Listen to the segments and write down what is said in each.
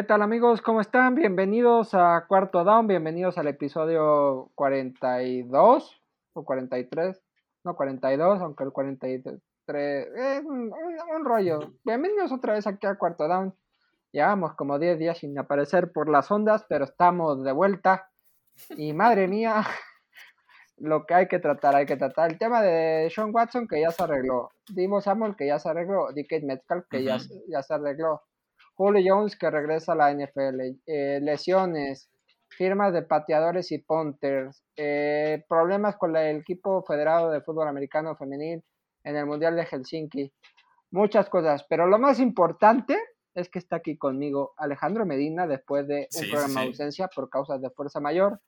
¿Qué tal amigos? ¿Cómo están? Bienvenidos a Cuarto Down, bienvenidos al episodio 42 o 43, no 42, aunque el 43 es un, un, rollo. Bienvenidos otra vez aquí a Cuarto Down. Llevamos como 10 días sin aparecer por las ondas, pero estamos de vuelta. Y madre mía, lo que hay que tratar, hay que tratar. El tema de Sean Watson que ya se arregló. Dimo Samuel que ya se arregló. DK Metcalf que ya, ya se arregló. Julio Jones que regresa a la NFL, eh, lesiones, firmas de pateadores y punters, eh, problemas con el equipo federado de fútbol americano femenil en el Mundial de Helsinki, muchas cosas, pero lo más importante es que está aquí conmigo Alejandro Medina después de un programa de ausencia por causas de fuerza mayor.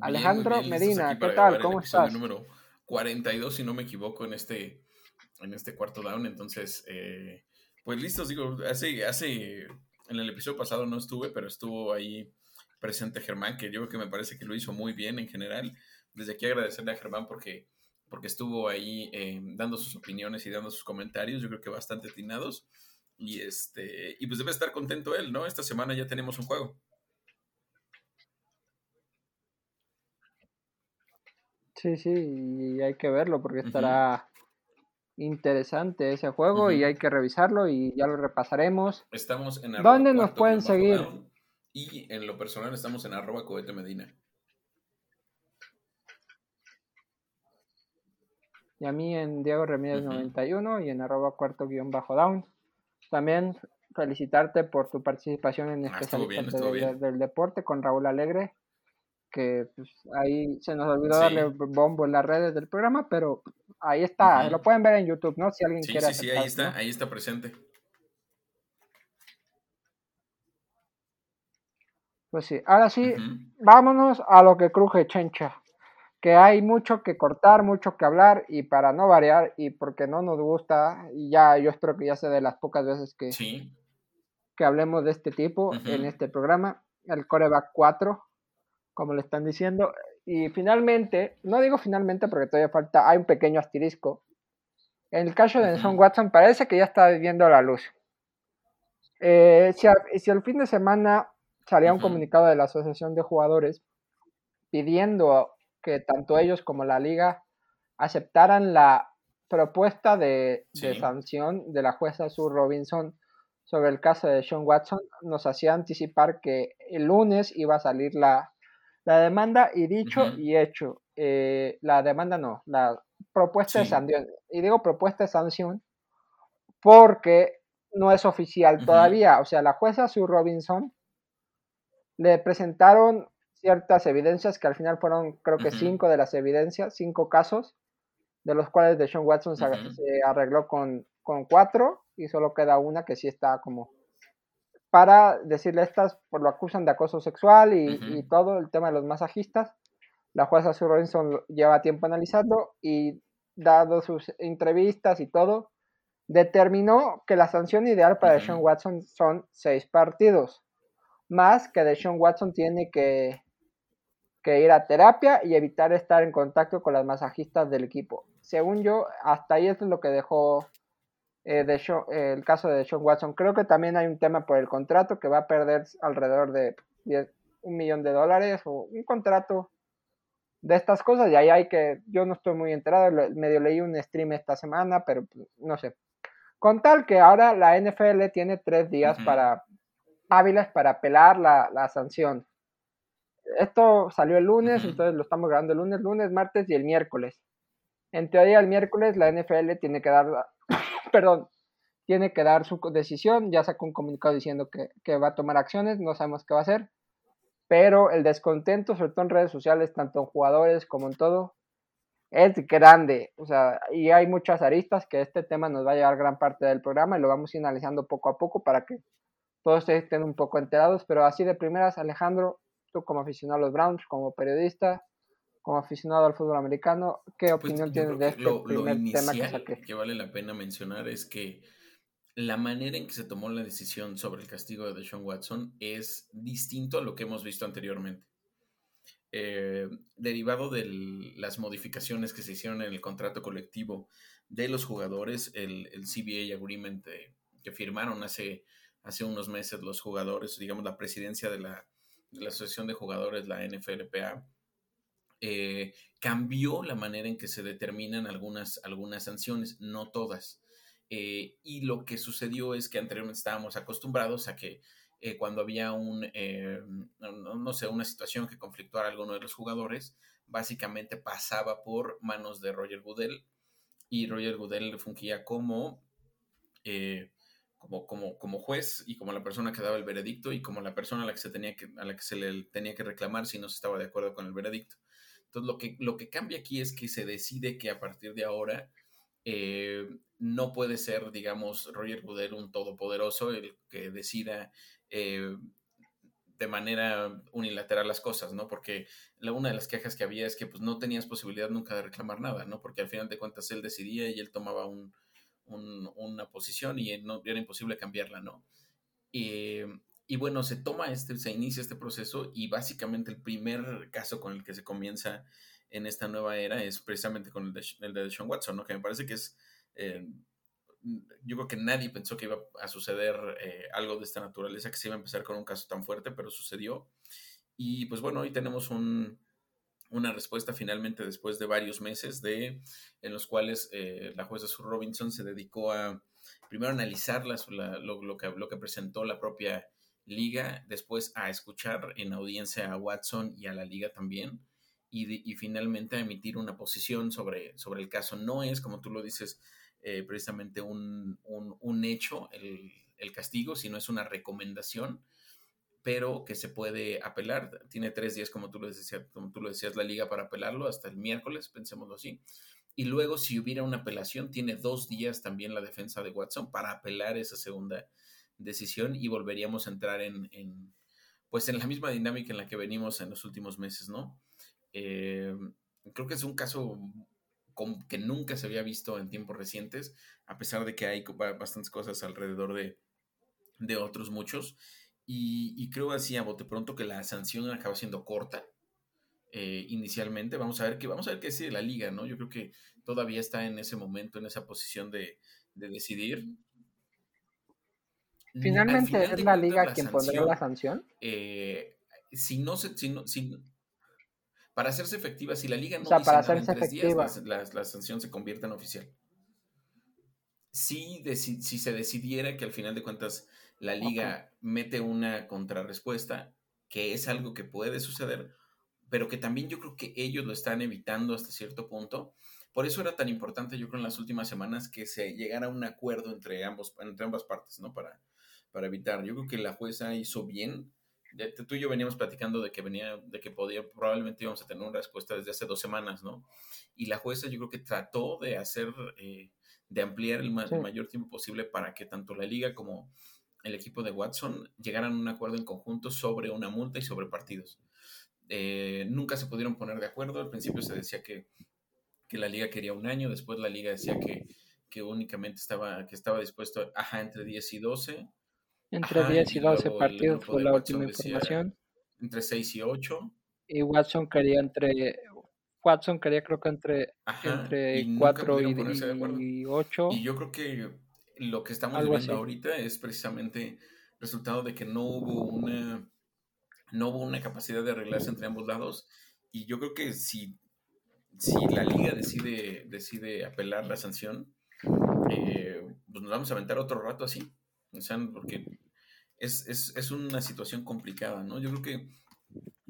Alejandro Medina, ¿qué tal? ¿Cómo estás? número 42, si no me equivoco, en este, en este cuarto down, entonces... Eh pues listos, digo, hace, hace, en el episodio pasado no estuve, pero estuvo ahí presente Germán, que yo creo que me parece que lo hizo muy bien en general. Desde aquí agradecerle a Germán porque, porque estuvo ahí eh, dando sus opiniones y dando sus comentarios, yo creo que bastante atinados. Y, este, y pues debe estar contento él, ¿no? Esta semana ya tenemos un juego. Sí, sí, y hay que verlo porque estará interesante ese juego y hay que revisarlo y ya lo repasaremos. Estamos en ¿Dónde nos pueden seguir? Y en lo personal estamos en arroba cohete medina. Y a mí en Diego Remírez 91 y en arroba cuarto guion bajo down. También felicitarte por tu participación en este ah, del deporte con Raúl Alegre que pues, ahí se nos olvidó darle bombo en las redes del programa, pero ahí está, lo pueden ver en YouTube, ¿no? Si alguien quiere. Sí, sí, ahí está, ahí está presente. Pues sí, ahora sí, vámonos a lo que cruje Chencha, que hay mucho que cortar, mucho que hablar y para no variar y porque no nos gusta, y ya yo espero que ya sea de las pocas veces que, que hablemos de este tipo en este programa, el Coreback 4, como le están diciendo. Y finalmente, no digo finalmente porque todavía falta, hay un pequeño asterisco. En el caso de Nelson Watson parece que ya está viendo la luz. Eh, si, si, el fin de semana salía un comunicado de la Asociación de Jugadores pidiendo que tanto ellos como la liga aceptaran la propuesta de, de sanción de la jueza Sue Robinson sobre el caso de Sean Watson, nos hacía anticipar que el lunes iba a salir la, la demanda y dicho y hecho. Eh, la demanda no, la propuesta de sanción. Y digo propuesta de sanción porque no es oficial todavía. O sea, la jueza Sue Robinson le presentaron ciertas evidencias que al final fueron, creo que cinco de las evidencias, cinco casos, de los cuales de Sean Watson se, arregló con, con cuatro y solo queda una que sí está como para decirle estas, por lo acusan de acoso sexual y, todo el tema de los masajistas. La jueza Sue Robinson lleva tiempo analizando y dado sus entrevistas y todo, determinó que la sanción ideal para Sean Watson son seis partidos, más que Sean Watson tiene que, que ir a terapia y evitar estar en contacto con las masajistas del equipo. Según yo, hasta ahí es lo que dejó eh, de el caso de Sean Watson. Creo que también hay un tema por el contrato que va a perder alrededor de un millón de dólares o un contrato de estas cosas. Y ahí hay que, yo no estoy muy enterado, medio leí un stream esta semana, pero pues, no sé. Con tal que ahora la NFL tiene tres días para hábiles para apelar la, la, sanción. Esto salió el lunes, entonces lo estamos grabando el lunes, lunes, martes y el miércoles. En teoría, el miércoles la NFL tiene que dar perdón, tiene que dar su decisión, ya sacó un comunicado diciendo que, va a tomar acciones, no sabemos qué va a hacer, pero el descontento, sobre todo en redes sociales, tanto en jugadores como en todo, es grande, o sea, y hay muchas aristas que este tema nos va a llevar gran parte del programa y lo vamos a ir analizando poco a poco para que todos estén un poco enterados, pero así de primeras, Alejandro, tú como aficionado a los Browns, como periodista, como aficionado al fútbol americano, ¿qué pues, opinión tienes de este primer tema que saqué? Que vale la pena mencionar es que la manera en que se tomó la decisión sobre el castigo de Deshaun Watson es distinto a lo que hemos visto anteriormente. Eh, derivado de las modificaciones que se hicieron en el contrato colectivo de los jugadores, el, CBA Agreement que firmaron hace, hace unos meses los jugadores, digamos la presidencia de la, Asociación de Jugadores, la NFLPA, eh, cambió la manera en que se determinan algunas, algunas sanciones, no todas. Eh, y lo que sucedió es que anteriormente estábamos acostumbrados a que eh, cuando había un, no, sé, una situación que conflictuara a alguno de los jugadores, básicamente pasaba por manos de Roger Goodell y Roger Goodell fungía como como, como, como juez y como la persona que daba el veredicto y como la persona a la que se, tenía que, a la que se le tenía que reclamar si no se estaba de acuerdo con el veredicto. Entonces, lo que, lo que cambia aquí es que se decide que a partir de ahora eh, no puede ser, digamos, Roger Goodell un todopoderoso el que decida eh, de manera unilateral las cosas, ¿no? Porque la, una de las quejas que había es que pues, no tenías posibilidad nunca de reclamar nada, ¿no? Porque al final de cuentas él decidía y él tomaba un, una posición y no, era imposible cambiarla, ¿no? y bueno, se toma este, se inicia este proceso y básicamente el primer caso con el que se comienza en esta nueva era es precisamente con el de, el de Sean Watson. Que me parece que es, eh, yo creo que nadie pensó que iba a suceder eh, algo de esta naturaleza, que se iba a empezar con un caso tan fuerte, pero sucedió. Y pues bueno, hoy tenemos un, una respuesta finalmente después de varios meses de, en los cuales eh, la jueza Sue Robinson se dedicó a primero analizar lo, que, lo que presentó la propia liga, después a escuchar en audiencia a Watson y a la liga también, y, finalmente a emitir una posición sobre, sobre el caso. No es, como tú lo dices, eh, precisamente un, hecho el, el, castigo, sino es una recomendación pero que se puede apelar. Tiene tres días, como tú lo decías, como tú lo decías, la liga para apelarlo hasta el miércoles, pensémoslo así. Y luego, si hubiera una apelación, tiene dos días también la defensa de Watson para apelar esa segunda decisión y volveríamos a entrar en, pues en la misma dinámica en la que venimos en los últimos meses, ¿no? Eh, creo que es un caso que nunca se había visto en tiempos recientes, a pesar de que hay bastantes cosas alrededor de, de otros muchos. Y, creo así a bote pronto que la sanción acaba siendo corta. Eh, inicialmente. Vamos a ver qué vamos a ver qué decide la liga, ¿no? Yo creo que todavía está en ese momento, en esa posición de, decidir. Finalmente es la liga quien pondrá la sanción. Eh, si no se, para hacerse efectiva, si la liga no o sea, para hacerse efectiva. la, sanción se convierte en oficial. Si, si se decidiera que al final de cuentas la liga mete una contrarrespuesta, que es algo que puede suceder, pero que también yo creo que ellos lo están evitando hasta cierto punto. Por eso era tan importante, yo creo, en las últimas semanas que se llegara a un acuerdo entre, ambos, entre ambas partes, ¿no? Para, para evitar. Yo creo que la jueza hizo bien. Tú y yo veníamos platicando de que venía, de que podía, probablemente íbamos a tener una respuesta desde hace dos semanas, ¿no? Y la jueza yo creo que trató de hacer, eh, de ampliar el, mayor tiempo posible para que tanto la liga como el equipo de Watson llegaran a un acuerdo en conjunto sobre una multa y sobre partidos. Eh, nunca se pudieron poner de acuerdo. Al principio se decía que, la liga quería un año, después la liga decía que, únicamente estaba, que estaba dispuesto, ajá, entre 10 y 12. Entre 10 y 12 partidos fue la última información. Entre 6 y 8. Y Watson quería entre Watson quería creo que entre, entre 4 y, y 8. Y yo creo que lo que estamos viendo ahorita es precisamente resultado de que no hubo una no hubo una capacidad de arreglarse entre ambos lados y yo creo que si, si la liga decide, decide apelar la sanción, eh, pues nos vamos a aventar otro rato así, o sea, porque es, es, es, una situación complicada, ¿no? Yo creo que,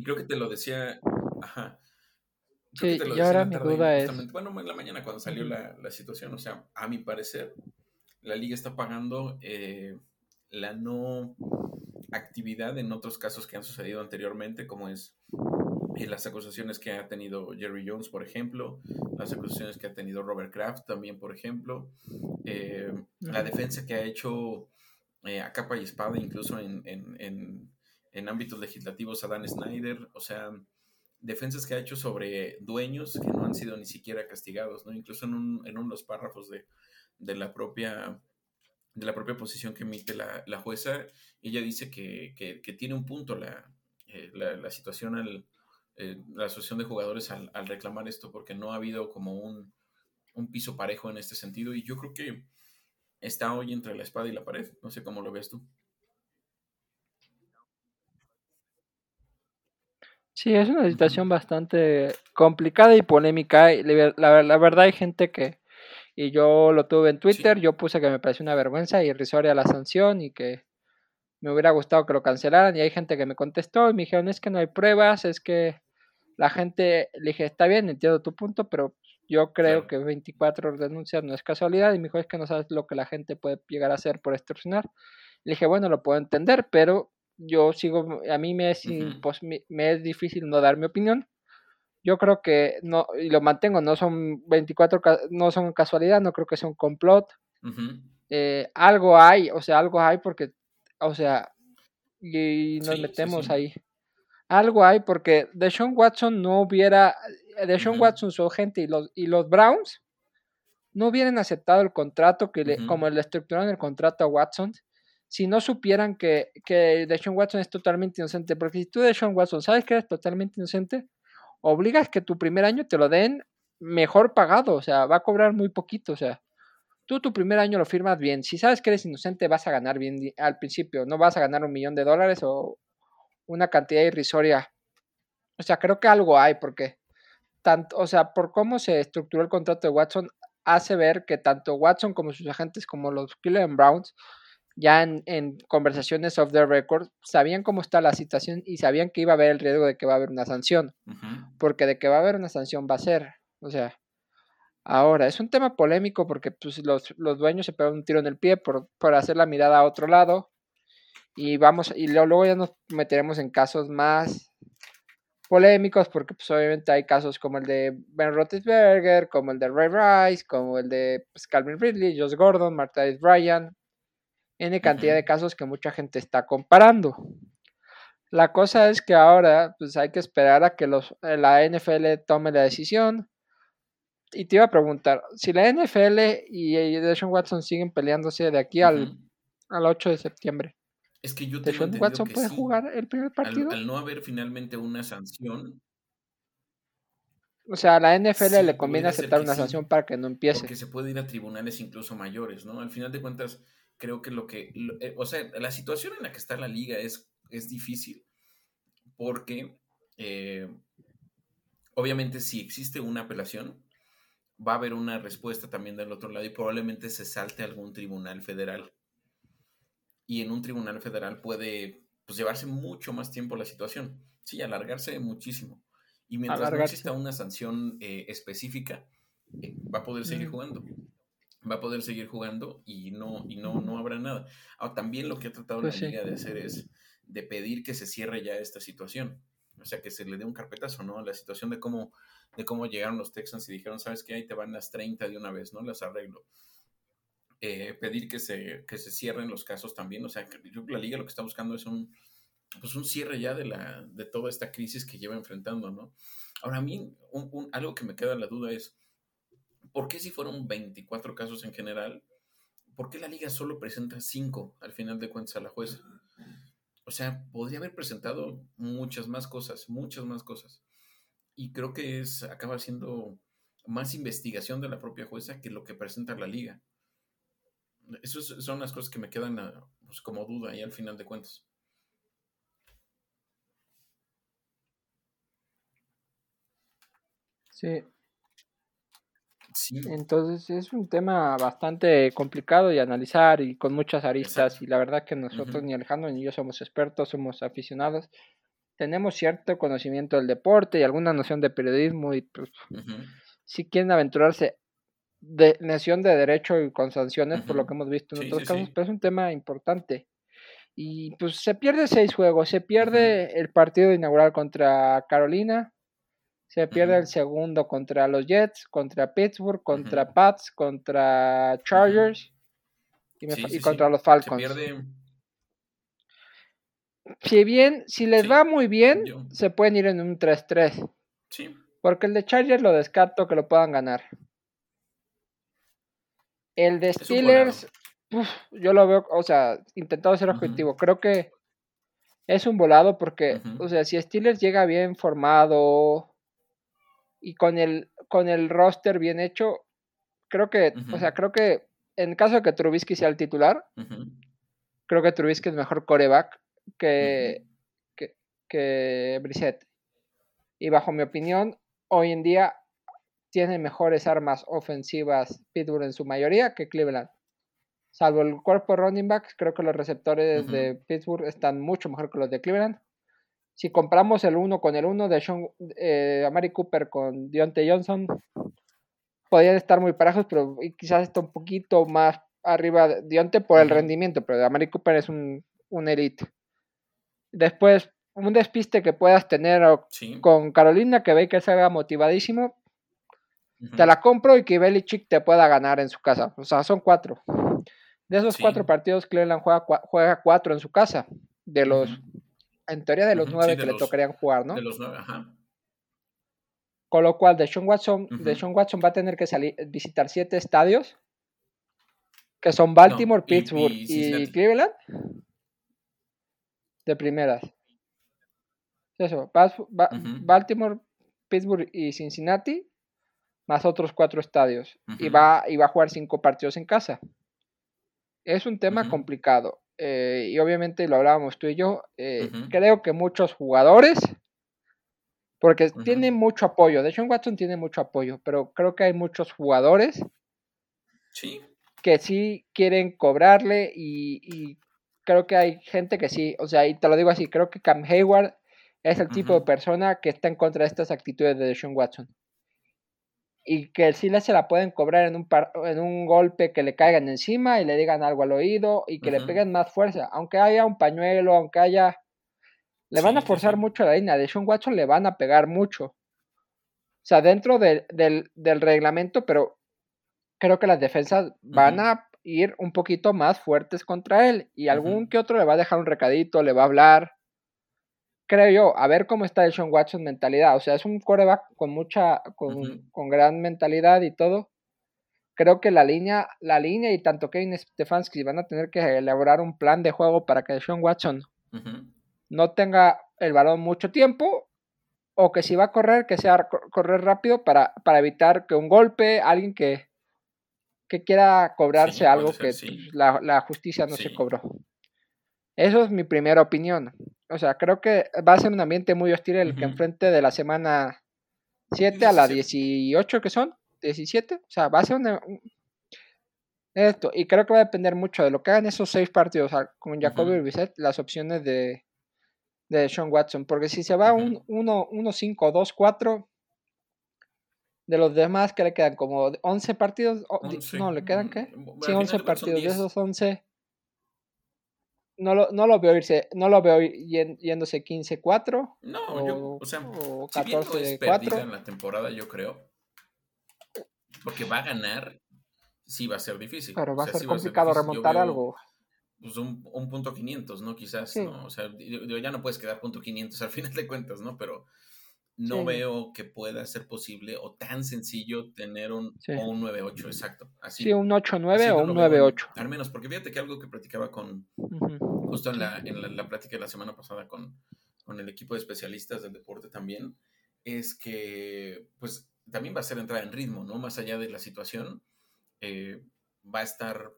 creo que te lo decía, ajá. Sí, y ahora mi duda es... Bueno, en la mañana cuando salió la, la situación, o sea, a mi parecer, la liga está pagando eh, la no actividad en otros casos que han sucedido anteriormente, como es eh, las acusaciones que ha tenido Jerry Jones, por ejemplo, las acusaciones que ha tenido Robert Kraft también, por ejemplo, eh, la defensa que ha hecho a capa y espada, incluso en, en, en, ámbitos legislativos, a Dan Snyder, o sea, defensas que ha hecho sobre dueños que no han sido ni siquiera castigados, ¿no? Incluso en, un, en párrafos de, de la propia de la propia posición que emite la, la jueza, ella dice que, que, tiene un punto la, eh, la, situación, al, eh, la asociación de jugadores al, al, reclamar esto, porque no ha habido como un, un, piso parejo en este sentido, y yo creo que está hoy entre la espada y la pared. No sé cómo lo ves tú. Sí, es una situación bastante complicada y polémica. La, verdad hay gente que, y yo lo tuve en Twitter, yo puse que me pareció una vergüenza y irrisoria la sanción y que me hubiera gustado que lo cancelaran. Y hay gente que me contestó y me dijeron, es que no hay pruebas, es que la gente, le dije, está bien, entiendo tu punto, pero yo creo que 24 denuncias no es casualidad y me dijo es que no sabes lo que la gente puede llegar a hacer por extorsionar. Le dije, bueno, lo puedo entender, pero yo sigo, a mí me es, me, es difícil no dar mi opinión. Yo creo que no, y lo mantengo, no son 24, no son casualidad, no creo que sea un complot. Eh, algo hay, o sea, algo hay porque, o sea, y nos metemos ahí. Algo hay porque Deshaun Watson no hubiera, Deshaun Watson, su gente y los, y los Browns no hubieran aceptado el contrato que le, como le estructuraron el contrato a Watson, si no supieran que, que Deshaun Watson es totalmente inocente. Porque si tú, Deshaun Watson, sabes que eres totalmente inocente, obligas que tu primer año te lo den mejor pagado. O sea, va a cobrar muy poquito. O sea, tú tu primer año lo firmas bien. Si sabes que eres inocente, vas a ganar bien al principio. No vas a ganar un millón de dólares o una cantidad irrisoria. O sea, creo que algo hay porque tanto, o sea, por cómo se estructuró el contrato de Watson, hace ver que tanto Watson como sus agentes, como los Cleveland Browns, ya en, conversaciones off the record, sabían cómo está la situación y sabían que iba a haber el riesgo de que va a haber una sanción. Porque de que va a haber una sanción va a ser. O sea, ahora, es un tema polémico porque pues, los, dueños se pegan un tiro en el pie por, por hacer la mirada a otro lado. Y vamos, y luego ya nos meteremos en casos más polémicos, porque pues obviamente hay casos como el de Ben Roethlisberger, como el de Ray Rice, como el de pues, Calvin Ridley, Josh Gordon, Martha Bryan, N cantidad de casos que mucha gente está comparando. La cosa es que ahora pues hay que esperar a que los, eh, la NFL tome la decisión. Y te iba a preguntar, si la NFL y Deshaun Watson siguen peleándose de aquí al, al 8 de septiembre, es que yo tengo Watson puede jugar el primer partido? Al, no haber finalmente una sanción. O sea, a la NFL le conviene aceptar una sanción para que no empiece. Porque se puede ir a tribunales incluso mayores, ¿no? Al final de cuentas, creo que lo que, eh, o sea, la situación en la que está la liga es, es difícil, porque eh, obviamente si existe una apelación, va a haber una respuesta también del otro lado y probablemente se salte algún tribunal federal. Y en un tribunal federal puede pues, llevarse mucho más tiempo la situación, sí, alargarse muchísimo. Y mientras no exista una sanción eh, específica, va a poder seguir jugando va a poder seguir jugando y no, y no, no habrá nada. También lo que ha tratado la pues liga de hacer es de pedir que se cierre ya esta situación. O sea, que se le dé un carpetazo, ¿no? La situación de cómo, de cómo llegaron los Texans y dijeron, ¿sabes qué? Ahí te van las 30 de una vez, ¿no? Las arreglo. Eh, pedir que se, que se cierren los casos también. O sea, la liga lo que está buscando es un, pues un cierre ya de, la, de toda esta crisis que lleva enfrentando, ¿no? Ahora, a mí, algo que me queda la duda es, ¿Por qué si fueron 24 casos en general? ¿Por qué la liga solo presenta 5 al final de cuentas a la jueza? O sea, podría haber presentado muchas más cosas, muchas más cosas. Y creo que es, acaba siendo más investigación de la propia jueza que lo que presenta la liga. Esas son las cosas que me quedan ah, pues, como duda ahí al final de cuentas. Sí, entonces es un tema bastante complicado de analizar y con muchas aristas y la verdad que nosotros ni Alejandro ni yo somos expertos, somos aficionados, tenemos cierto conocimiento del deporte y alguna noción de periodismo y pues si quieren aventurarse de nación de derecho y con sanciones por lo que hemos visto en otros casos, pero es un tema importante. Y pues se pierde seis juegos, se pierde el partido inaugural contra Carolina, se pierde el segundo contra los Jets, contra Pittsburgh, contra Pats, contra Chargers y, contra los Falcons. Si bien, si les va muy bien, se pueden ir en un 3-3. Sí. Porque el de Chargers lo descarto que lo puedan ganar. El de Steelers, yo lo veo, o sea, intentado ser objetivo. Creo que es un volado porque, o sea, si Steelers llega bien formado, y con el, con el roster bien hecho, creo que, o sea, creo que en caso de que Trubisky sea el titular, creo que Trubisky es mejor coreback que, que, que Brissett. Y bajo mi opinión, hoy en día tiene mejores armas ofensivas Pittsburgh en su mayoría que Cleveland. Salvo el cuerpo running backs, creo que los receptores de Pittsburgh están mucho mejor que los de Cleveland. Si compramos el uno con el uno de Sean, eh, Amari Cooper con Deontay Johnson, podrían estar muy parejos, pero quizás está un poquito más arriba de Deontay por el rendimiento, pero Amari Cooper es un, un elite. Después, un despiste que puedas tener con Carolina, que ve que se te la compro y que Belichick te pueda ganar en su casa. O sea, son cuatro. De esos cuatro partidos, Cleveland juega, juega, cuatro en su casa. De los, en teoría, de los nueve que le tocarían jugar, ¿no? De los nueve, ajá. Con lo cual, Deshaun Watson, Watson va a tener que salir, visitar siete estadios, que son Baltimore, Pittsburgh y, Cleveland, de primeras. Eso, Baltimore, Pittsburgh y Cincinnati, más otros cuatro estadios. y, va, y va a jugar cinco partidos en casa. Es un tema complicado. Eh, y obviamente lo hablábamos tú y yo. Eh, creo que muchos jugadores porque tiene mucho apoyo. De hecho, Watson tiene mucho apoyo, pero creo que hay muchos jugadores que sí quieren cobrarle y, creo que hay gente que sí. O sea, y te lo digo así, creo que Cam Hayward es el tipo de persona que está en contra de estas actitudes de Deshaun Watson. Y que sí le se la pueden cobrar en un, en un golpe que le caigan encima y le digan algo al oído y que le peguen más fuerza. Aunque haya un pañuelo, aunque haya le van a forzar mucho la línea. De Sean Watson le van a pegar mucho. O sea, dentro del, reglamento, pero creo que las defensas van a ir un poquito más fuertes contra él. Y algún que otro le va a dejar un recadito, le va a hablar. Creo yo, a ver cómo está el Sean Watson mentalidad. O sea, es un coreback con mucha, con, con gran mentalidad y todo creo que la línea, la línea y tanto Kevin Stefanski van a tener que elaborar un plan de juego para que Sean Watson no tenga el balón mucho tiempo o que si va a correr, que sea correr rápido para, para evitar que un golpe, alguien que, que quiera cobrarse algo que la, justicia no se cobró. Eso es mi primera opinión. O sea, creo que va a ser un ambiente muy hostil el que enfrente de la semana 7 a la 18 que son, 17. O sea, va a ser una, esto. Y creo que va a depender mucho de lo que hagan esos seis partidos con Jacoby y las opciones de, de Sean Watson. Porque si se va un 1, 5, 2, 4, de los demás que le quedan como 11 partidos, no, le quedan qué? Sí, 11 partidos, de esos 11 no lo, no lo veo irse, no lo veo yéndose 15-4 no, o, yo, o sea, o 14 si 4 en la temporada, yo creo. Porque va a ganar, sí va a ser difícil. Pero va a ser complicado remontar algo pues un, un, punto 500, ¿no? Quizás, ¿no? O sea, ya no puedes quedar punto 500 al final de cuentas, ¿no? Pero no veo que pueda ser posible o tan sencillo tener un, o un 9-8, exacto. Así, sí, un 8-9 o un 9-8. Al menos, porque fíjate que algo que platicaba con, justo en, la, en la, plática de la semana pasada con, con el equipo de especialistas del deporte también, es que, pues, también va a ser entrada en ritmo, ¿no? Más allá de la situación, eh, va a estar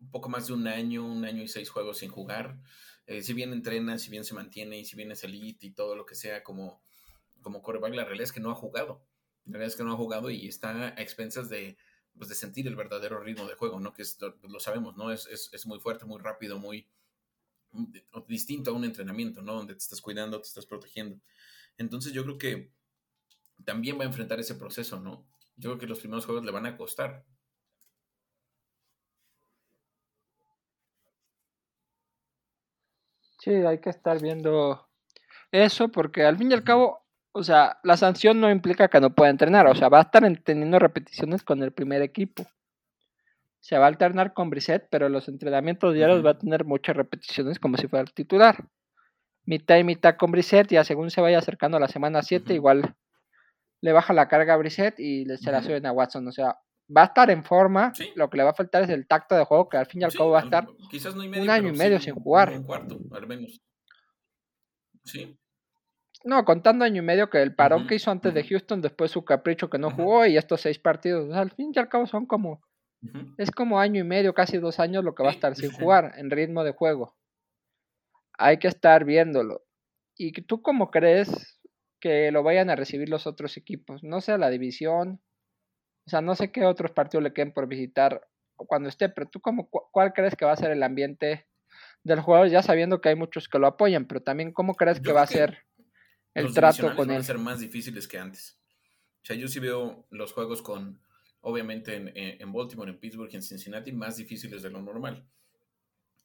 un poco más de un año, un año y seis juegos sin jugar. Eh, si bien entrena, si bien se mantiene y si bien es elite y todo lo que sea como, como coreback, la realidad es que no ha jugado. La realidad es que no ha jugado y está a expensas de, pues, de sentir el verdadero ritmo de juego, ¿no? Que es, lo sabemos, ¿no? Es, es, es, muy fuerte, muy rápido, muy distinto a un entrenamiento, ¿no? Donde te estás cuidando, te estás protegiendo. Entonces yo creo que también va a enfrentar ese proceso, ¿no? Yo creo que los primeros juegos le van a costar. Sí, hay que estar viendo eso porque al fin y al cabo, o sea, la sanción no implica que no pueda entrenar, o sea, va a estar teniendo repeticiones con el primer equipo. Se va a alternar con Brissett, pero los entrenamientos diarios va a tener muchas repeticiones como si fuera el titular. Mitad y mitad con Brissett, ya según se vaya acercando a la semana 7, igual le baja la carga a Brissett y se la suben a Watson. O sea, va a estar en forma. Lo que le va a faltar es el tacto de juego, que al fin y al cabo va a estar un año y medio sin jugar. Un cuarto, al menos. Sí. No, contando año y medio que el parón que hizo antes de Houston, después su capricho que no jugó y estos seis partidos, al fin y al cabo son como, es como año y medio, casi dos años lo que va a estar sin jugar en ritmo de juego. Hay que estar viéndolo. ¿Y tú cómo crees que lo vayan a recibir los otros equipos. No sé la división, o sea, no sé qué otros partidos le queden por visitar cuando esté, pero tú como, ¿cuál crees que va a ser el ambiente del jugador? Ya sabiendo que hay muchos que lo apoyan, pero también ¿cómo crees que va a ser el trato con él? Van a ser más difíciles que antes. O sea, yo sí veo los juegos con, obviamente en, en Baltimore, en Pittsburgh y en Cincinnati, más difíciles de lo normal.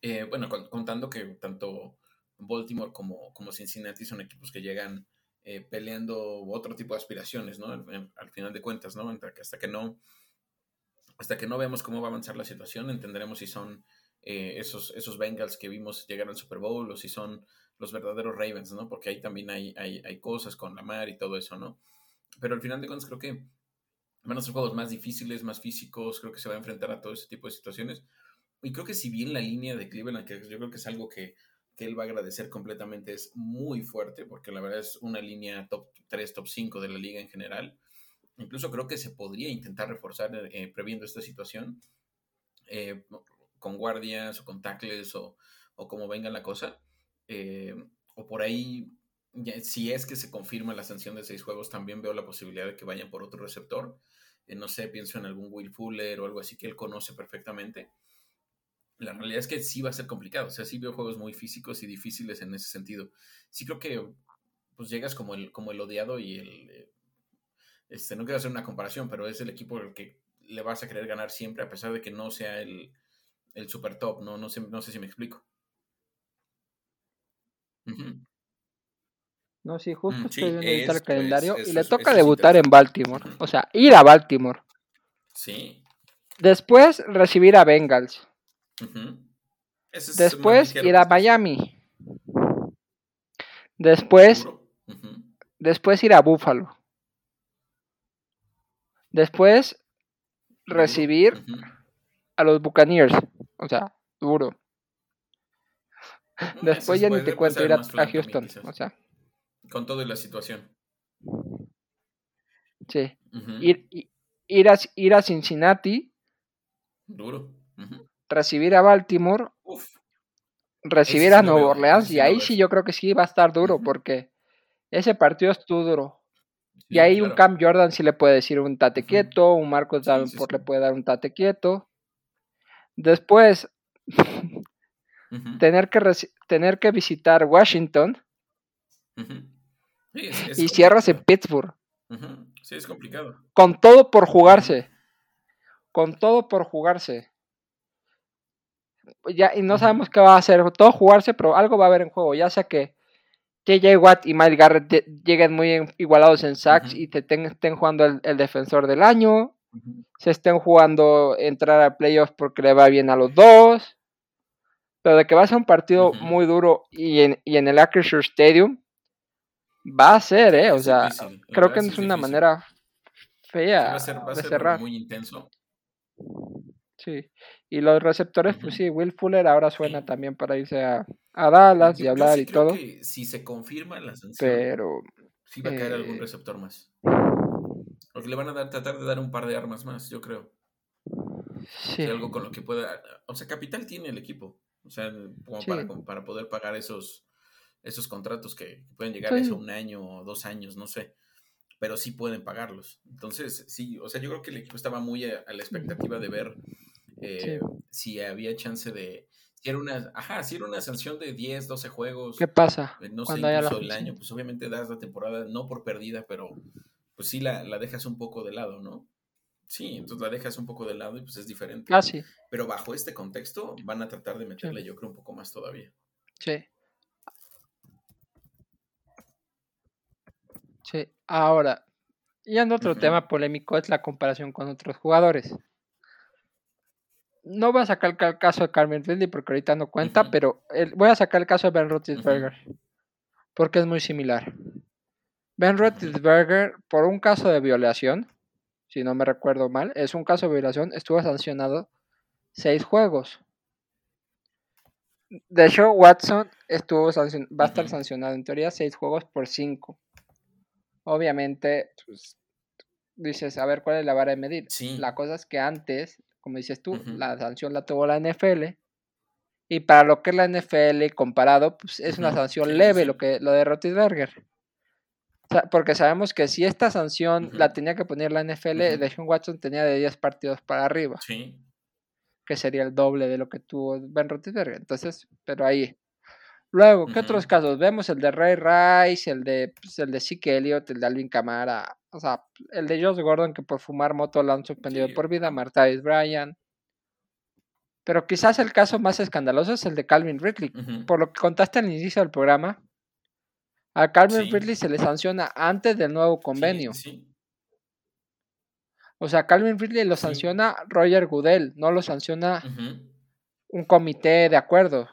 Eh, bueno, contando que tanto Baltimore como, como Cincinnati son equipos que llegan eh, peleando otro tipo de aspiraciones, ¿no? Al, final de cuentas, ¿no? Hasta que no, hasta que no veamos cómo va a avanzar la situación, entenderemos si son eh, esos, esos Bengals que vimos llegar al Super Bowl o si son los verdaderos Ravens, ¿no? Porque ahí también hay, hay, hay cosas con la mar y todo eso, ¿no? Pero al final de cuentas creo que van a ser juegos más difíciles, más físicos, creo que se va a enfrentar a todo ese tipo de situaciones. Y creo que si bien la línea de Cleveland, que yo creo que es algo que, que él va a agradecer completamente, es muy fuerte, porque la verdad es una línea top 3, top 5 de la liga en general. Incluso creo que se podría intentar reforzar eh, previendo esta situación eh, con guardias o con tackles o, o como venga la cosa. Eh, o por ahí, si es que se confirma la sanción de seis juegos, también veo la posibilidad de que vayan por otro receptor. no sé, pienso en algún Will Fuller o algo así que él conoce perfectamente la realidad es que sí va a ser complicado. O sea, sí veo juegos muy físicos y difíciles en ese sentido. Sí creo que pues llegas como el, como el odiado y el... Eh, este, no quiero hacer una comparación, pero es el equipo al que le vas a querer ganar siempre, a pesar de que no sea el, super top. No, no, sé, no sé si me explico. No, sí, justo mm, estoy viendo el calendario y le toca debutar en Baltimore. O sea, ir a Baltimore. Sí. Después recibir a Bengals. Después ir a Miami. Después, después ir a Buffalo. Después recibir a los Buccaneers. O sea, duro. Después ya ni te cuento ir a, Houston. O sea. Con toda la situación. Sí. ir, a, ir a Cincinnati. Duro recibir a Baltimore, recibir a Nueva Orleans, y ahí sí yo creo que sí va a estar duro, porque ese partido estuvo duro. y ahí un Cam Jordan sí le puede decir un tate quieto, un Marcos Davenport le puede dar un tate quieto. Después, tener, que tener que visitar Washington. y cierras en Pittsburgh. Sí, es complicado. Con todo por jugarse. Con todo por jugarse. Ya, y no sabemos qué va a hacer, todo jugarse, pero algo va a haber en juego, ya sea que JJ Watt y Mike Garrett lleguen muy igualados en sacks y te estén jugando el, defensor del año, se estén jugando entrar a playoffs porque le va bien a los dos, pero de que va a ser un partido muy duro y en, y en el Acrisure Stadium, va a ser, ¿eh? O sea, creo que es una manera fea de cerrar. Muy intenso. Sí. Y los receptores, pues sí, Will Fuller ahora suena también para irse a, Dallas y hablar y todo. Que si se confirma la sanción, pero sí va a caer algún eh, receptor más. Porque le van a dar, tratar de dar un par de armas más, yo creo. Sí. algo con lo que pueda. O sea, capital tiene el equipo. O sea, como para, para, poder pagar esos, esos contratos que pueden llegar a un año o dos años, no sé. Pero sí pueden pagarlos. Entonces, sí, o sea, yo creo que el equipo estaba muy a la expectativa de ver eh, si había chance de... Si era una, ajá, si era una sanción de 10, 12 juegos. ¿Qué pasa? Eh, no sé, incluso el año, pues obviamente das la temporada no por perdida, pero pues sí la, dejas un poco de lado, ¿no? Sí, entonces la dejas un poco de lado y pues es diferente. Ah, sí. Pero bajo este contexto van a tratar de meterle, yo creo, un poco más todavía. Sí. Sí. Ahora, y en otro tema polémico es la comparación con otros jugadores no voy a sacar el caso de Carmen Ridley porque ahorita no cuenta, pero voy a sacar el caso de Ben Roethlisberger porque es muy similar. Ben Roethlisberger, por un caso de violación, si no me recuerdo mal, es un caso de violación, estuvo sancionado seis juegos. De hecho, Watson estuvo va a estar sancionado en teoría seis juegos por cinco. Obviamente, pues, dices, a ver cuál es la vara de medir. La cosa es que antes como dices tú, la sanción la tuvo la NFL. Y para lo que es la NFL comparado, pues es una sanción leve Lo, que, lo de Rotisberger. Porque sabemos que si esta sanción la tenía que poner la NFL, uh Watson tenía de 10 partidos para arriba. Sí. Que sería el doble de lo que tuvo Ben Roethlisberger. Entonces, pero ahí. Luego, ¿qué otros casos? Vemos el de Ray Rice, el de, pues, el de Zeke Elliott, el de Alvin Kamara, o sea, el de Josh Gordon que por fumar moto lo han suspendido por vida, Martavis Bryan. Pero quizás el caso más escandaloso es el de Calvin Ridley. Por lo que contaste al inicio del programa, a Calvin Ridley se le sanciona antes del nuevo convenio. O sea, Calvin Ridley lo sanciona Roger Goodell, no lo sanciona un comité de acuerdo.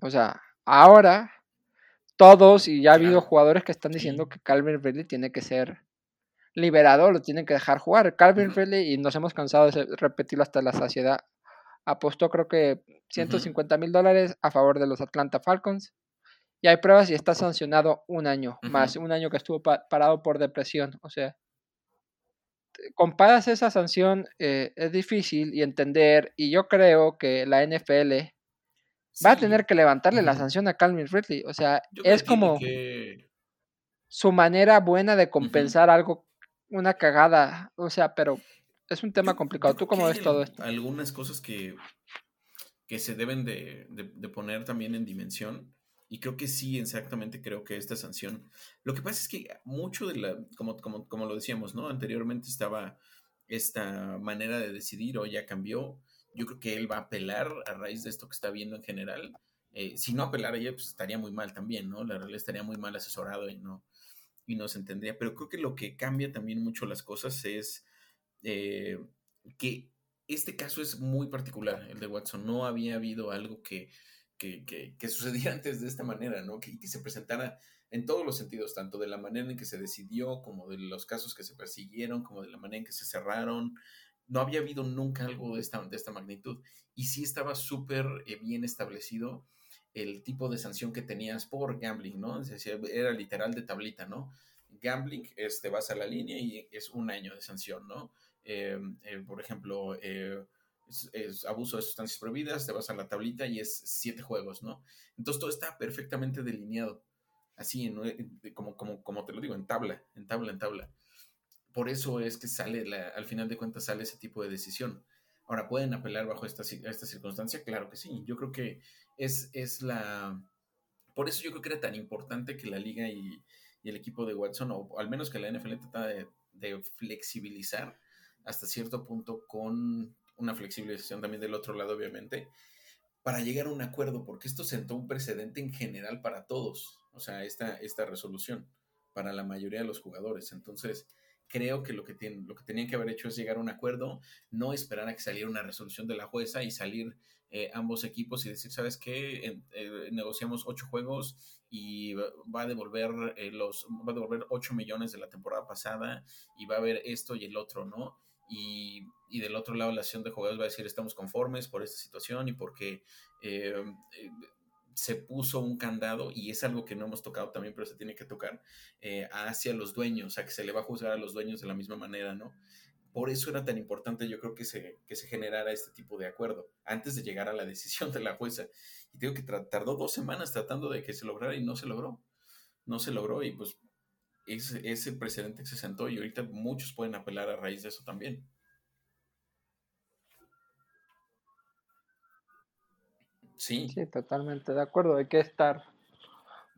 O sea, ahora todos, y ya ha habido jugadores que están diciendo que Calvin Ridley tiene que ser liberado, lo tienen que dejar jugar. Calvin Ridley, y nos hemos cansado de repetirlo hasta la saciedad, apostó creo que 150 mil dólares a favor de los Atlanta Falcons y hay pruebas y está sancionado un año, más un año que estuvo parado por depresión. O sea, comparas esa sanción, eh, es difícil y entender, y yo creo que la NFL va a tener que levantarle la sanción a Calvin Ridley. O sea, es como su manera buena de compensar algo, una cagada. O sea, pero es un tema complicado. ¿Tú cómo ves todo esto? Algunas cosas que, que se deben de, de poner también en dimensión y creo que sí, exactamente creo que esta sanción. Lo que pasa es que mucho de la, como, como, como lo decíamos, ¿no? Anteriormente estaba esta manera de decidir o ya cambió. Yo creo que él va a apelar a raíz de esto que está viendo en general. Eh, si no apelara ella, pues estaría muy mal también, ¿no? La realidad estaría muy mal asesorado y no, y no se entendería. Pero creo que lo que cambia también mucho las cosas es eh, que este caso es muy particular, el de Watson. No había habido algo que que, sucediera antes de esta manera, ¿no? Que, que se presentara en todos los sentidos, tanto de la manera en que se decidió, como de los casos que se persiguieron, como de la manera en que se cerraron. No había habido nunca algo de esta, de esta magnitud. Y sí estaba súper eh, bien establecido el tipo de sanción que tenías por gambling, ¿no? era literal de tablita, ¿no? Gambling, este, vas a la línea y es un año de sanción, ¿no? Eh, eh, por ejemplo, es, abuso de sustancias prohibidas, te vas a la tablita y es siete juegos, ¿no? Entonces todo está perfectamente delineado, así, como, como, como te lo digo, en tabla, en tabla, en tabla. Por eso es que sale, al final de cuentas, sale ese tipo de decisión. Ahora, ¿pueden apelar bajo esta, esta circunstancia? Claro que sí. Yo creo que es, es la... Por eso yo creo que era tan importante que la liga y, el equipo de Watson, o al menos que la NFL trata de flexibilizar hasta cierto punto con una flexibilización también del otro lado, obviamente, para llegar a un acuerdo, porque esto sentó un precedente en general para todos, o sea, esta, esta resolución, para la mayoría de los jugadores. Entonces, creo que lo que, tienen, lo que tenían que haber hecho es llegar a un acuerdo, no esperar a que saliera una resolución de la jueza y salir eh, ambos equipos y decir, ¿sabes qué? Eh, negociamos ocho juegos y va a devolver eh, los, va a devolver ocho millones de la temporada pasada y va a haber esto y el otro, ¿no? Y, del otro lado la acción de jugadores va a decir estamos conformes por esta situación y porque eh, eh, se puso un candado y es algo que no hemos tocado también pero se tiene que tocar eh, hacia los dueños, sea que se le va a juzgar a los dueños de la misma manera, ¿no? Por eso era tan importante yo creo que se, que se generara este tipo de acuerdo antes de llegar a la decisión de la jueza. Y digo que tardó dos semanas tratando de que se lograra y no se logró. No se logró y pues ese, ese precedente se sentó y ahorita muchos pueden apelar a raíz de eso también. Sí. Sí, totalmente de acuerdo. Hay que estar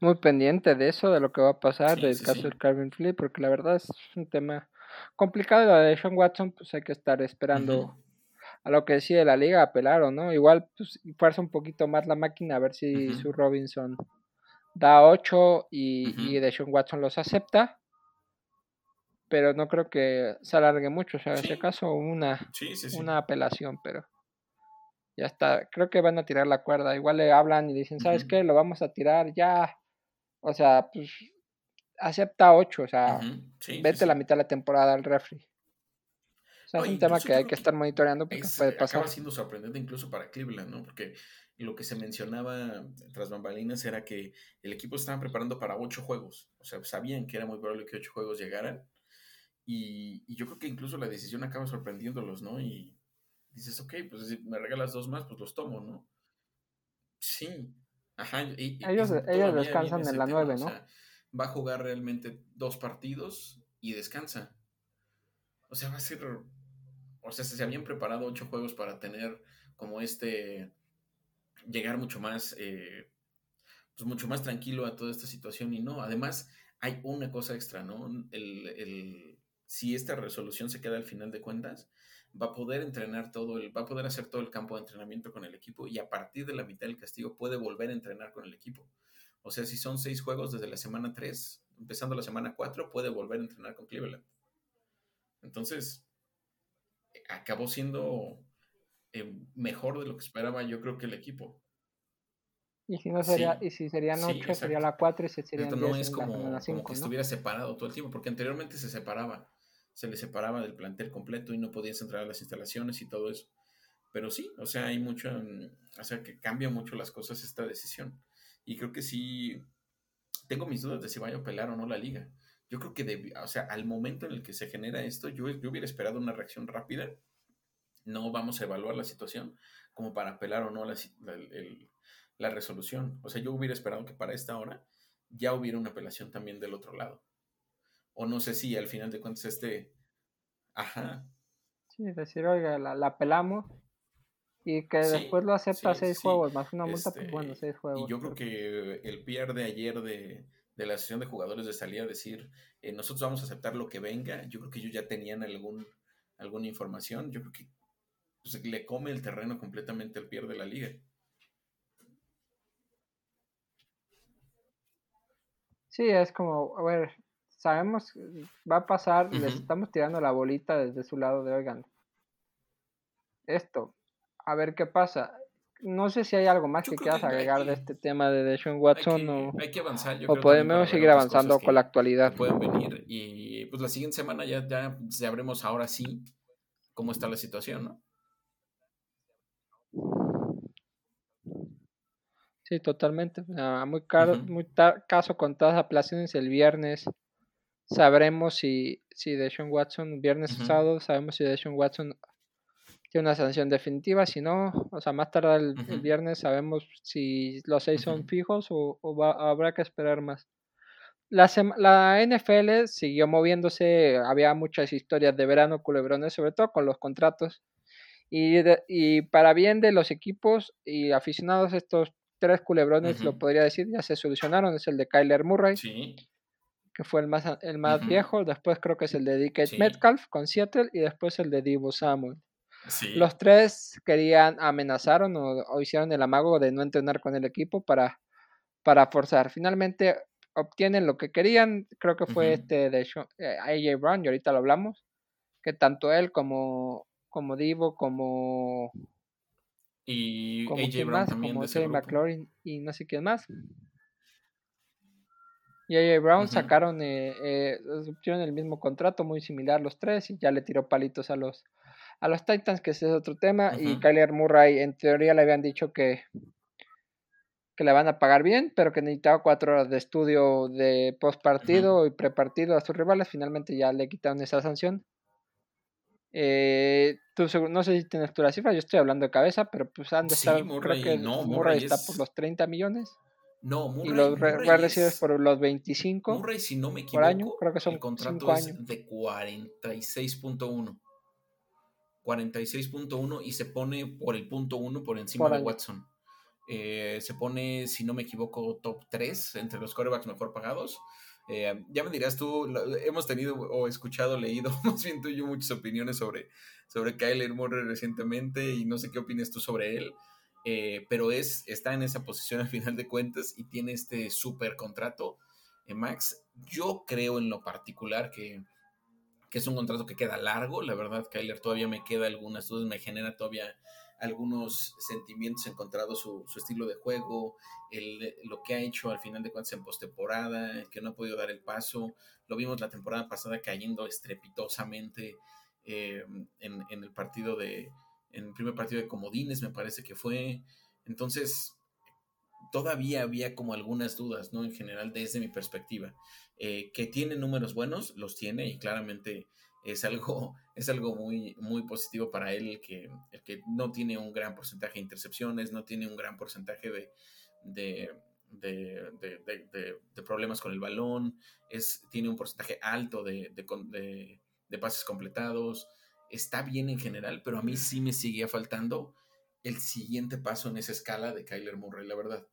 muy pendiente de eso, de lo que va a pasar, del caso del Calvin Flip, porque la verdad es un tema complicado. La de Sean Watson, pues hay que estar esperando a lo que decide la liga, apelar o no. Igual, pues, fuerza un poquito más la máquina a ver si su Robinson da 8 y, y Deshaun Watson los acepta. Pero no creo que se alargue mucho. O sea, en ese caso, una, una apelación, pero ya está. Creo que van a tirar la cuerda. Igual le hablan y dicen, ¿sabes qué? Lo vamos a tirar ya. O sea, pues acepta 8. O sea, vete la mitad de la temporada al refri. O sea, es un tema que hay que, estar monitoreando porque puede pasar. Acaba siendo sorprendente incluso para Cleveland, ¿no? Porque lo que se mencionaba tras bambalinas era que el equipo estaba preparando para ocho juegos. O sea, sabían que era muy probable que ocho juegos llegaran. Y, yo creo que incluso la decisión acaba sorprendiéndolos, ¿no? Y dices, ok, pues si me regalas dos más, pues los tomo, ¿no? Sí. Ajá. ellos, ellos descansan en la nueve, ¿no? va a jugar realmente dos partidos y descansa. O sea, va a ser, o sea, se habían preparado ocho juegos para tener como este, llegar mucho más, eh, pues mucho más tranquilo a toda esta situación y no, además hay una cosa extra, ¿no? El, si esta resolución se queda al final de cuentas, va a poder entrenar todo, el, va a poder hacer todo el campo de entrenamiento con el equipo y a partir de la mitad del castigo puede volver a entrenar con el equipo. O sea, si son seis juegos desde la semana 3, empezando la semana 4, puede volver a entrenar con Cleveland. Entonces, acabó siendo eh, mejor de lo que esperaba yo creo que el equipo. Y si no sería, y si serían 8, sería la 4 y se serían No es como, que estuviera separado todo el tiempo, porque anteriormente se separaba, se le separaba del plantel completo y no podías entrar a las instalaciones y todo eso. Pero sí, o sea, hay mucho, o sea, que cambia mucho las cosas esta decisión. Y creo que sí, tengo mis dudas de si vaya a apelar o no la liga. Yo creo que, o sea, al momento en el que se genera esto, yo, yo hubiera esperado una reacción rápida. No vamos a evaluar la situación como para apelar o no la, la resolución. O sea, yo hubiera esperado que para esta hora ya hubiera una apelación también del otro lado. O no sé si al final de cuentas este... Ajá. Sí, decir, oiga, la, la apelamos y que después lo acepta seis juegos más una multa, pues bueno, este, seis juegos. Y yo creo que el PR de ayer de, de la sesión de jugadores de salida a decir, eh, nosotros vamos a aceptar lo que venga, yo creo que ellos ya tenían algún, alguna información, yo creo que pues, le come el terreno completamente al PR de la liga. Sí, es como, a ver, sabemos, va a pasar, les estamos tirando la bolita desde su lado de, oigan, esto, a ver qué pasa. No sé si hay algo más que quieras agregar de este tema de Deshaun Watson o, o podemos seguir avanzando con la actualidad. Pueden venir y pues la siguiente semana ya, ya sabremos ahora sí cómo está la situación, ¿no? Sí, totalmente. muy caro, muy caso con todas las apelaciones el viernes. Sabremos si, si Deshaun Watson, viernes o sábado, sabemos si Deshaun Watson una sanción definitiva. Si no, o sea, más tarde el, viernes sabemos si los seis son fijos o, habrá que esperar más. La, la NFL siguió moviéndose, había muchas historias de verano culebrones, sobre todo con los contratos. Y, y para bien de los equipos y aficionados, estos tres culebrones, lo podría decir, ya se solucionaron. Es el de Kyler Murray, que fue el más, el más viejo. Después creo que es el de DK Metcalf con Seattle y después el de Divo Samuel. Los tres querían, amenazaron o, hicieron el amago de no entrenar con el equipo para, para forzar. Finalmente obtienen lo que querían. Creo que fue este de eh, AJ Brown, y ahorita lo hablamos. Que tanto él como, como Divo, como y AJ Brown también como de McLaurin y no sé quién más. Y AJ Brown sacaron, eh, eh, el mismo contrato, muy similar los tres, y ya le tiró palitos a los, a los Titans, que ese es otro tema. Y Kyler Murray, en teoría, le habían dicho que, que le van a pagar bien, pero que necesitaba cuatro horas de estudio de post partido y prepartido a sus rivales. Finalmente ya le quitaron esa sanción. Eh, no sé si tienes tú la cifra, yo estoy hablando de cabeza, pero pues han de estar, creo que Murray, está por los 30 millones. No, Murray, y los recibes por los 25 Murray, si no me equivoco, por año, creo que son el contrato es de 46.1. 46.1 y se pone por el punto 1 por encima de Watson. Eh, se pone, si no me equivoco, top 3 entre los corebacks mejor pagados. Eh, ya me dirás tú, hemos tenido o escuchado, leído, más bien tú y yo, muchas opiniones sobre, sobre Kyler Murray recientemente y no sé qué opinas tú sobre él, eh, pero es, está en esa posición al final de cuentas y tiene este súper contrato. Max, yo creo en lo particular que, que, es un contrato que queda largo, la verdad, Kyler todavía me queda algunas dudas, me genera todavía algunos sentimientos encontrados su, su estilo de juego, el, lo que ha hecho al final de cuentas en postemporada, que no ha podido dar el paso. Lo vimos la temporada pasada cayendo estrepitosamente eh, en, en, el partido de, en el primer partido de Comodines, me parece que fue. Entonces, todavía había como algunas dudas, ¿no? En general, desde mi perspectiva. Eh, que tiene números buenos, los tiene y claramente es algo, es algo muy, muy positivo para él, que, el que no tiene un gran porcentaje de intercepciones, no tiene un gran porcentaje de, de, de, problemas con el balón, es, tiene un porcentaje alto de, pases completados, está bien en general, pero a mí sí me seguía faltando el siguiente paso en esa escala de Kyler Murray, la verdad.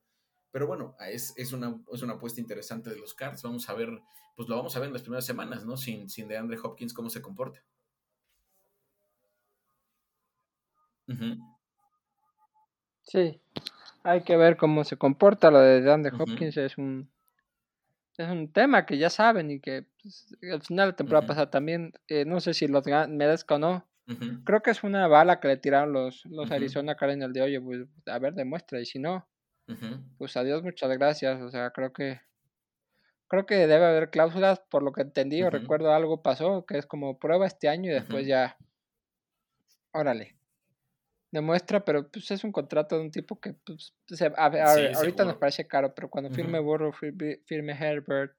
Pero bueno, es, es, una, es una apuesta interesante de los Cards. Vamos a ver, pues lo vamos a ver en las primeras semanas, ¿no? Sin, sin de Andre Hopkins, cómo se comporta. Sí, hay que ver cómo se comporta. Lo de DeAndre Hopkins es un es un tema que ya saben y que pues, al final de la temporada pasada también, eh, no sé si los merezca o no. Creo que es una bala que le tiraron los, los Arizona Cardinals de oye, pues a ver, demuestra. Y si no, pues adiós, muchas gracias. O sea, creo que creo que debe haber cláusulas, por lo que entendí o recuerdo algo pasó, que es como prueba este año y después ya, órale demuestra, pero pues es un contrato de un tipo que pues, ahorita nos parece caro, pero cuando firme Burrow, firme, Herbert,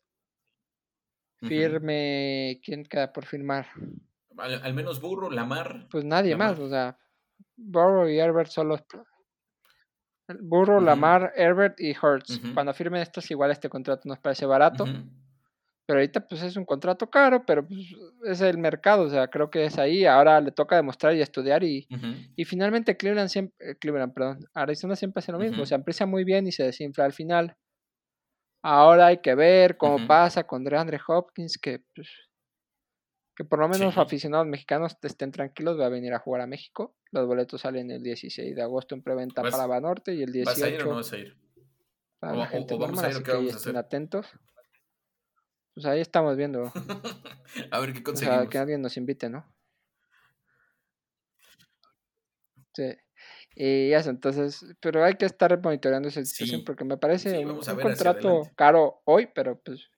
firme, ¿quién queda por firmar? Al, menos Burrow, Lamar. Pues nadie más, o sea, Burrow y Herbert son los... Burrow, Lamar, Herbert y Hurts. Cuando firmen estos, igual este contrato nos parece barato. Pero ahorita pues es un contrato caro, pero pues, es el mercado, o sea, creo que es ahí. Ahora le toca demostrar y estudiar y, y finalmente Cleveland siempre, eh, Cleveland, perdón, Arizona siempre hace lo mismo, o sea, empieza muy bien y se desinfla al final. Ahora hay que ver cómo pasa con DeAndre Hopkins, que pues, que por lo menos aficionados mexicanos estén tranquilos, va a venir a jugar a México. Los boletos salen el 16 de agosto en preventa para Banorte y el 18 ¿Vas a ir o no vas a ir? Para la gente normal, a ir, así que estén atentos. Pues ahí estamos viendo. a ver qué conseguimos. O sea, que alguien nos invite, ¿no? Sí. Y eso, entonces, pero hay que estar monitoreando esa situación porque me parece un, contrato caro hoy, pero pues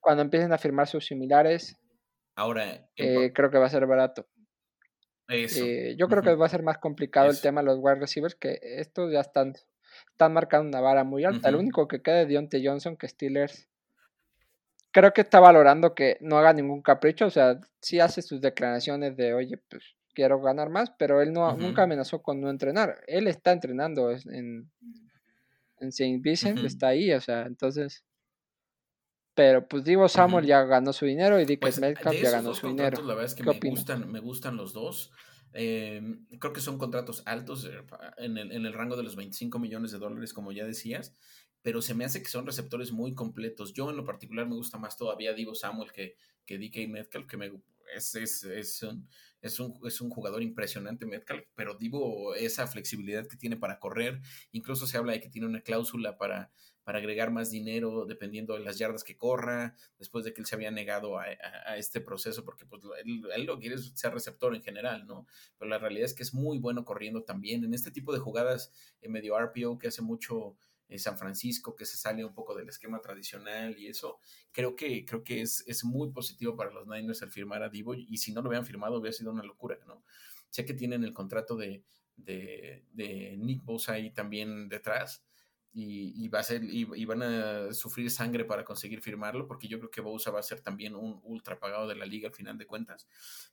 cuando empiecen a firmar sus similares, ahora eh, creo que va a ser barato. Eso. Eh, yo creo que va a ser más complicado el tema de los wide receivers, que estos ya están, están marcando una vara muy alta. El único que queda es Deontay Johnson, que Steelers creo que está valorando que no haga ningún capricho, o sea, sí hace sus declaraciones de, oye, pues quiero ganar más, pero él no, nunca amenazó con no entrenar. Él está entrenando en, en St. Vincent, está ahí, o sea, entonces... Pero pues Divo Samuel ya ganó su dinero y Dick pues, Metcalf ya ganó su dinero. La verdad es que me gustan, me gustan los dos. Em, creo que son contratos altos eh, en el, en el rango de los 25 millones de dólares, como ya decías pero se me hace que son receptores muy completos. Yo en lo particular me gusta más todavía Divo Samuel que, que DK Metcalf, que me, es, es, es, un, es, un, es un jugador impresionante Metcalf, pero Divo esa flexibilidad que tiene para correr, incluso se habla de que tiene una cláusula para, para agregar más dinero dependiendo de las yardas que corra, después de que él se había negado a, este proceso, porque pues, él, lo quiere ser receptor en general, ¿no? Pero la realidad es que es muy bueno corriendo también. En este tipo de jugadas en medio RPO que hace mucho San Francisco, que se sale un poco del esquema tradicional y eso, creo que, creo que es, es muy positivo para los Niners el firmar a Divo y si no lo hubieran firmado hubiera sido una locura, ¿no? Sé que tienen el contrato de, de, de Nick Bosa ahí también detrás. Y, va a ser, y, van a sufrir sangre para conseguir firmarlo, porque yo creo que Bosa va a ser también un ultra pagado de la liga al final de cuentas.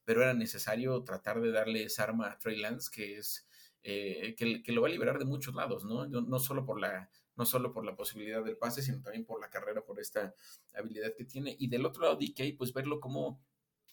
Pero era necesario tratar de darle esa arma a Trey Lance, que es eh, que, que, lo va a liberar de muchos lados, ¿no? No solo por la no solo por la posibilidad del pase, sino también por la carrera, por esta habilidad que tiene. Y del otro lado, DK, pues verlo cómo,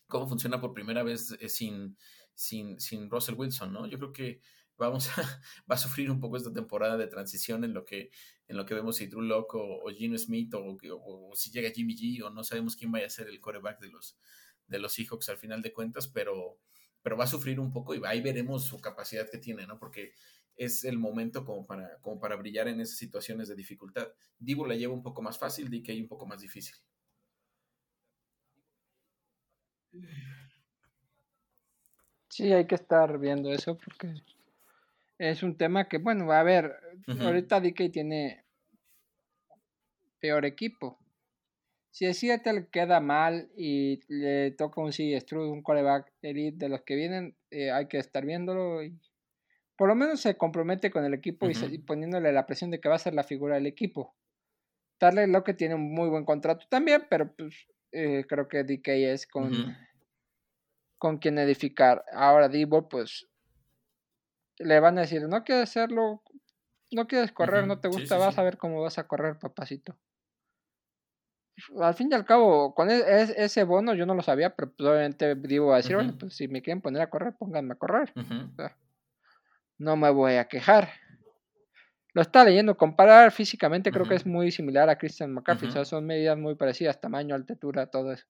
cómo funciona por primera vez eh, sin, sin, sin Russell Wilson, ¿no? Yo creo que vamos a, va a sufrir un poco esta temporada de transición en lo que, en lo que vemos si Drew Locke o, Gino Smith o, o, si llega Jimmy G o no sabemos quién vaya a ser el coreback de los, de los Seahawks al final de cuentas, pero, pero va a sufrir un poco y ahí veremos su capacidad que tiene, ¿no? Porque es el momento como para, como para brillar en esas situaciones de dificultad. Divo la lleva un poco más fácil, DK un poco más difícil. Sí, hay que estar viendo eso porque es un tema que, bueno, a ver, ahorita DK tiene peor equipo. Si el Seattle queda mal y le toca un Strud, un coreback elite de los que vienen, eh, hay que estar viéndolo y por lo menos se compromete con el equipo y, poniéndole la presión de que va a ser la figura del equipo. Tarle lo que tiene un muy buen contrato también, pero pues eh, creo que DK es con, con quien edificar. Ahora Divo, pues le van a decir, no quiere hacerlo, no quieres correr, no te gusta, vas a ver cómo vas a correr, papacito. Al fin y al cabo, con e, ese bono yo no lo sabía, pero obviamente digo a decir, bueno, pues si me quieren poner a correr, pónganme a correr. no me voy a quejar. Lo está leyendo, comparar físicamente creo que es muy similar a Christian McCaffrey, o sea, son medidas muy parecidas, tamaño, altura, todo eso.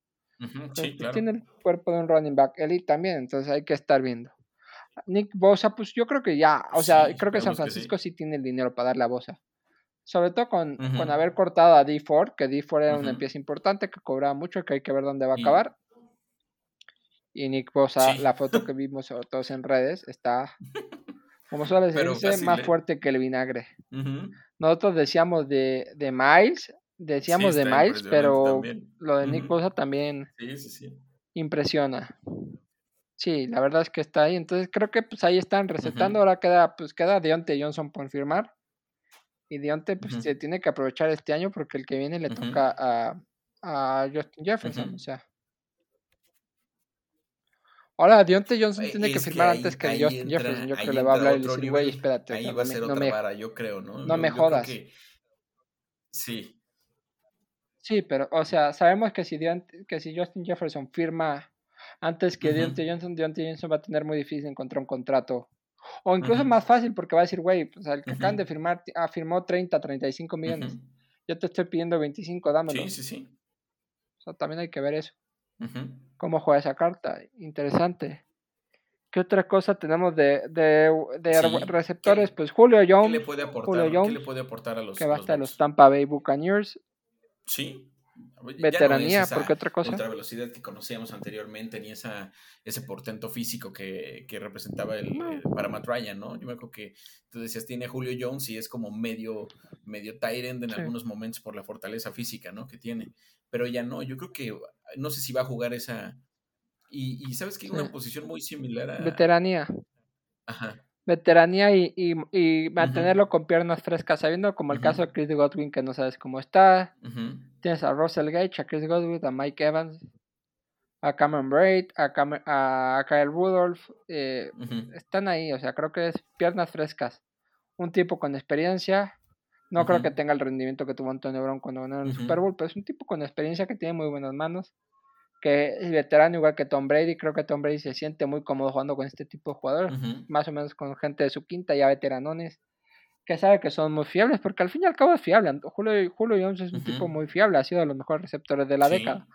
Pues, Tiene el cuerpo de un running back, Elite también, entonces hay que estar viendo. Nick Bosa, pues yo creo que ya, o sea, creo que San Francisco sí tiene el dinero para darle a Bosa. Sobre todo con, con haber cortado a D Ford, que D Ford era una pieza importante, que cobraba mucho, que hay que ver dónde va a acabar. Y Nick Bosa, la foto que vimos todos en redes, está, como suele decirse, más fuerte que el vinagre. Nosotros decíamos de, de Miles, decíamos de Miles, pero lo de Nick Bosa también impresiona. Sí, la verdad es que está ahí. Entonces creo que pues ahí están recetando. Ahora queda, pues queda Deontay Johnson por firmar. Y Deontay pues se tiene que aprovechar este año porque el que viene le toca a, a Justin Jefferson. O sea. Ahora, Deontay Johnson tiene que firmar antes que Justin Jefferson. Yo creo que le va a hablar y decir, güey, espérate. Ahí va a ser otra vara, yo creo, ¿no? No me jodas. Sí. Sí, pero, o sea, sabemos que si, que si Justin Jefferson firma antes que Deontay Johnson, Deontay Johnson va a tener muy difícil encontrar un contrato. O incluso más fácil porque va a decir, güey, pues el que acaban de firmar, ah, firmó 30, 35 millones. Yo te estoy pidiendo 25, dámelo. Sí, sí, sí. O sea, también hay que ver eso. ¿Cómo juega esa carta? Interesante. ¿Qué otra cosa tenemos de, de, de receptores? pues Julio Jones. ¿qué le puede aportar, Julio Jones, ¿qué le puede aportar a los Que va a estar los Tampa Bay Buccaneers. Sí. Veteranía, porque otra cosa. Otra velocidad que conocíamos anteriormente, ni esa, ese portento físico que, que representaba el, para Matt Ryan, ¿no? Yo me acuerdo que tú decías, tiene Julio Jones y es como medio, medio Tyrant en algunos momentos por la fortaleza física, ¿no? Que tiene. Pero ya no, yo creo que no sé si va a jugar esa. Y, y sabes que una posición muy similar a. Veteranía. Ajá veteranía y, y, mantenerlo con piernas frescas, sabiendo como el caso de Chris Godwin que no sabes cómo está. Tienes a Russell Gage, a Chris Godwin, a Mike Evans, a Cameron Braid, a, a Kyle Rudolph. Eh, están ahí, o sea, creo que es piernas frescas. Un tipo con experiencia. No creo que tenga el rendimiento que tuvo Antonio Brown cuando ganó el Super Bowl, pero es un tipo con experiencia que tiene muy buenas manos que es veterano igual que Tom Brady, creo que Tom Brady se siente muy cómodo jugando con este tipo de jugadores, más o menos con gente de su quinta ya veteranones, que sabe que son muy fiables, porque al fin y al cabo es fiable. Julio, Julio Jones es un tipo muy fiable, ha sido de los mejores receptores de la década.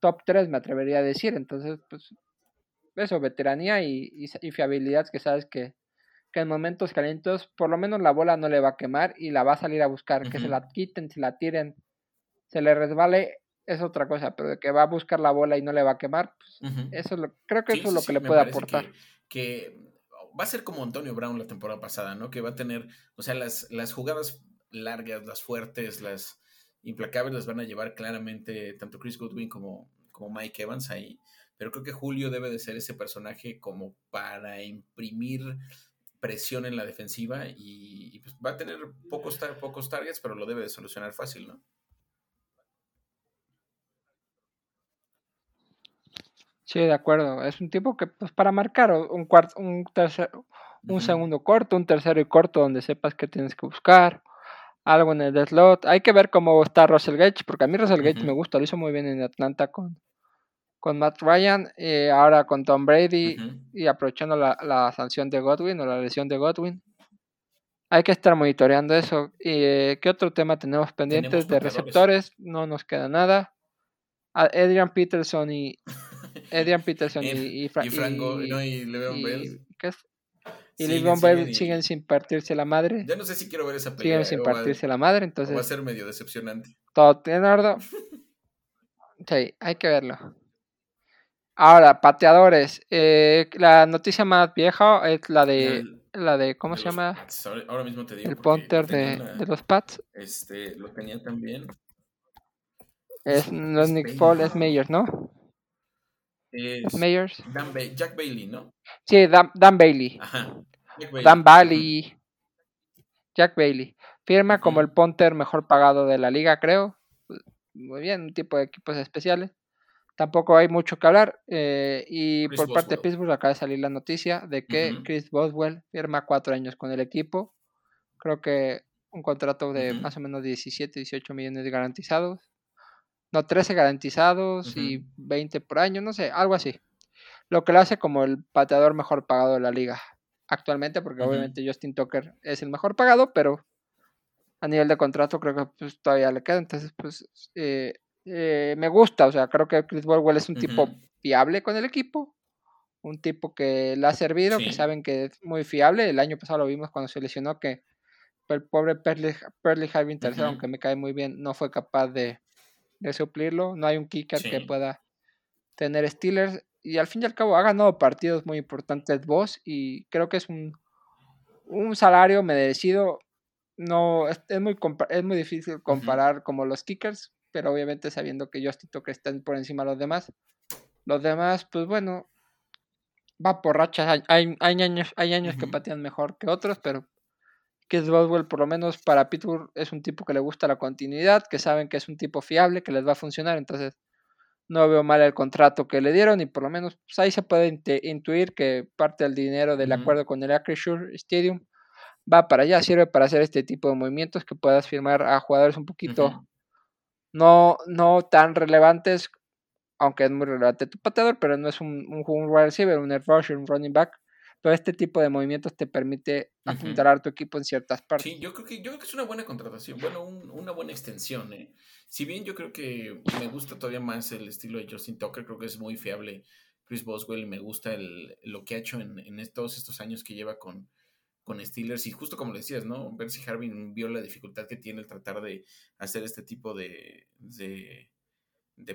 Top 3 me atrevería a decir, entonces pues eso, veteranía y, y, fiabilidad que sabes que, que, en momentos calientes por lo menos la bola no le va a quemar y la va a salir a buscar, que se la quiten, se la tiren, se le resbale, es otra cosa, pero de que va a buscar la bola y no le va a quemar, pues, eso lo, creo que eso es lo que le puede aportar. Que, va a ser como Antonio Brown la temporada pasada, ¿no? Que va a tener, o sea, las, las jugadas largas, las fuertes, las implacables las van a llevar claramente tanto Chris Goodwin como, como Mike Evans ahí. Pero creo que Julio debe de ser ese personaje como para imprimir presión en la defensiva y, pues va a tener pocos, pocos targets, pero lo debe de solucionar fácil, ¿no? Sí, de acuerdo. Es un tipo que, pues, para marcar un cuarto, un tercer, un segundo corto, un tercero y corto donde sepas que tienes que buscar, algo en el slot. Hay que ver cómo está Russell Gage, porque a mí Russell Gage me gusta, lo hizo muy bien en Atlanta con, con Matt Ryan, y ahora con Tom Brady y aprovechando la, sanción de Godwin o la lesión de Godwin. Hay que estar monitoreando eso. ¿Y eh, qué otro tema tenemos pendientes de receptores? No nos queda nada. Adrian Peterson y, Adrian Peterson y, y, y, Franco, y, no, y Le'Veon Bell. ¿qué es? Y Le'Veon Bell siguen sin partirse la madre. Ya no sé si quiero ver esa pelea. Siguen sin partirse la madre, entonces. Va a ser medio decepcionante. Todo Leonardo. sí, hay que verlo. Ahora, pateadores. Eh, la noticia más vieja es la de. la de ¿Cómo se llama? Ahora mismo te digo. El punter de, de, los Pats. Este, lo tenía también. Es, no es Nick Paul, es Meyers, ¿no? Es Meyers. Jack Bailey, ¿no? Sí, Dan, Bailey. Ajá. Dan Bailey. Jack Bailey. Firma como el punter mejor pagado de la liga, creo. Muy bien, un tipo de equipos especiales. Tampoco hay mucho que hablar. Eh, y por parte de Pittsburgh acaba de salir la noticia de que Chris Boswell firma cuatro años con el equipo. Creo que un contrato de más o menos 17, 18 millones garantizados. No, 13 garantizados y 20 por año, no sé, algo así. Lo que lo hace como el pateador mejor pagado de la liga actualmente, porque obviamente Justin Tucker es el mejor pagado, pero a nivel de contrato creo que pues, todavía le queda. Entonces, pues eh, eh, me gusta, o sea, creo que Chris Baldwin es un tipo fiable con el equipo, un tipo que le ha servido, que saben que es muy fiable. El año pasado lo vimos cuando se lesionó que el pobre Perley, Harvin aunque me cae muy bien, no fue capaz de, suplirlo. No hay un kicker que pueda tener Steelers. Y al fin y al cabo ha ganado partidos muy importantes vos y creo que es un, un salario merecido. No, es, muy, es muy difícil comparar como los kickers, pero obviamente sabiendo que Justin que están por encima de los demás. Los demás, pues bueno, va por rachas. Hay, hay años, hay años que patean mejor que otros, pero que Boswell, por lo menos para Pittsburgh, es un tipo que le gusta la continuidad, que saben que es un tipo fiable, que les va a funcionar. Entonces, no veo mal el contrato que le dieron y por lo menos pues, ahí se puede intuir que parte del dinero del acuerdo con el Acrisure Stadium va para allá, sirve para hacer este tipo de movimientos que puedas firmar a jugadores un poquito no, no tan relevantes, aunque es muy relevante tu pateador, pero no es un, un, un wide receiver, un rusher, un running back. Todo este tipo de movimientos te permite apuntar a tu equipo en ciertas partes. Sí, yo creo que, yo creo que es una buena contratación, bueno, una buena extensión. ¿eh? Si bien yo creo que me gusta todavía más el estilo de Justin Tucker, creo que es muy fiable Chris Boswell y me gusta el, lo que ha hecho en, en todos estos años que lleva con, con Steelers y justo como le decías, ¿no? Ver si Harvin vio la dificultad que tiene el tratar de hacer este tipo de, de,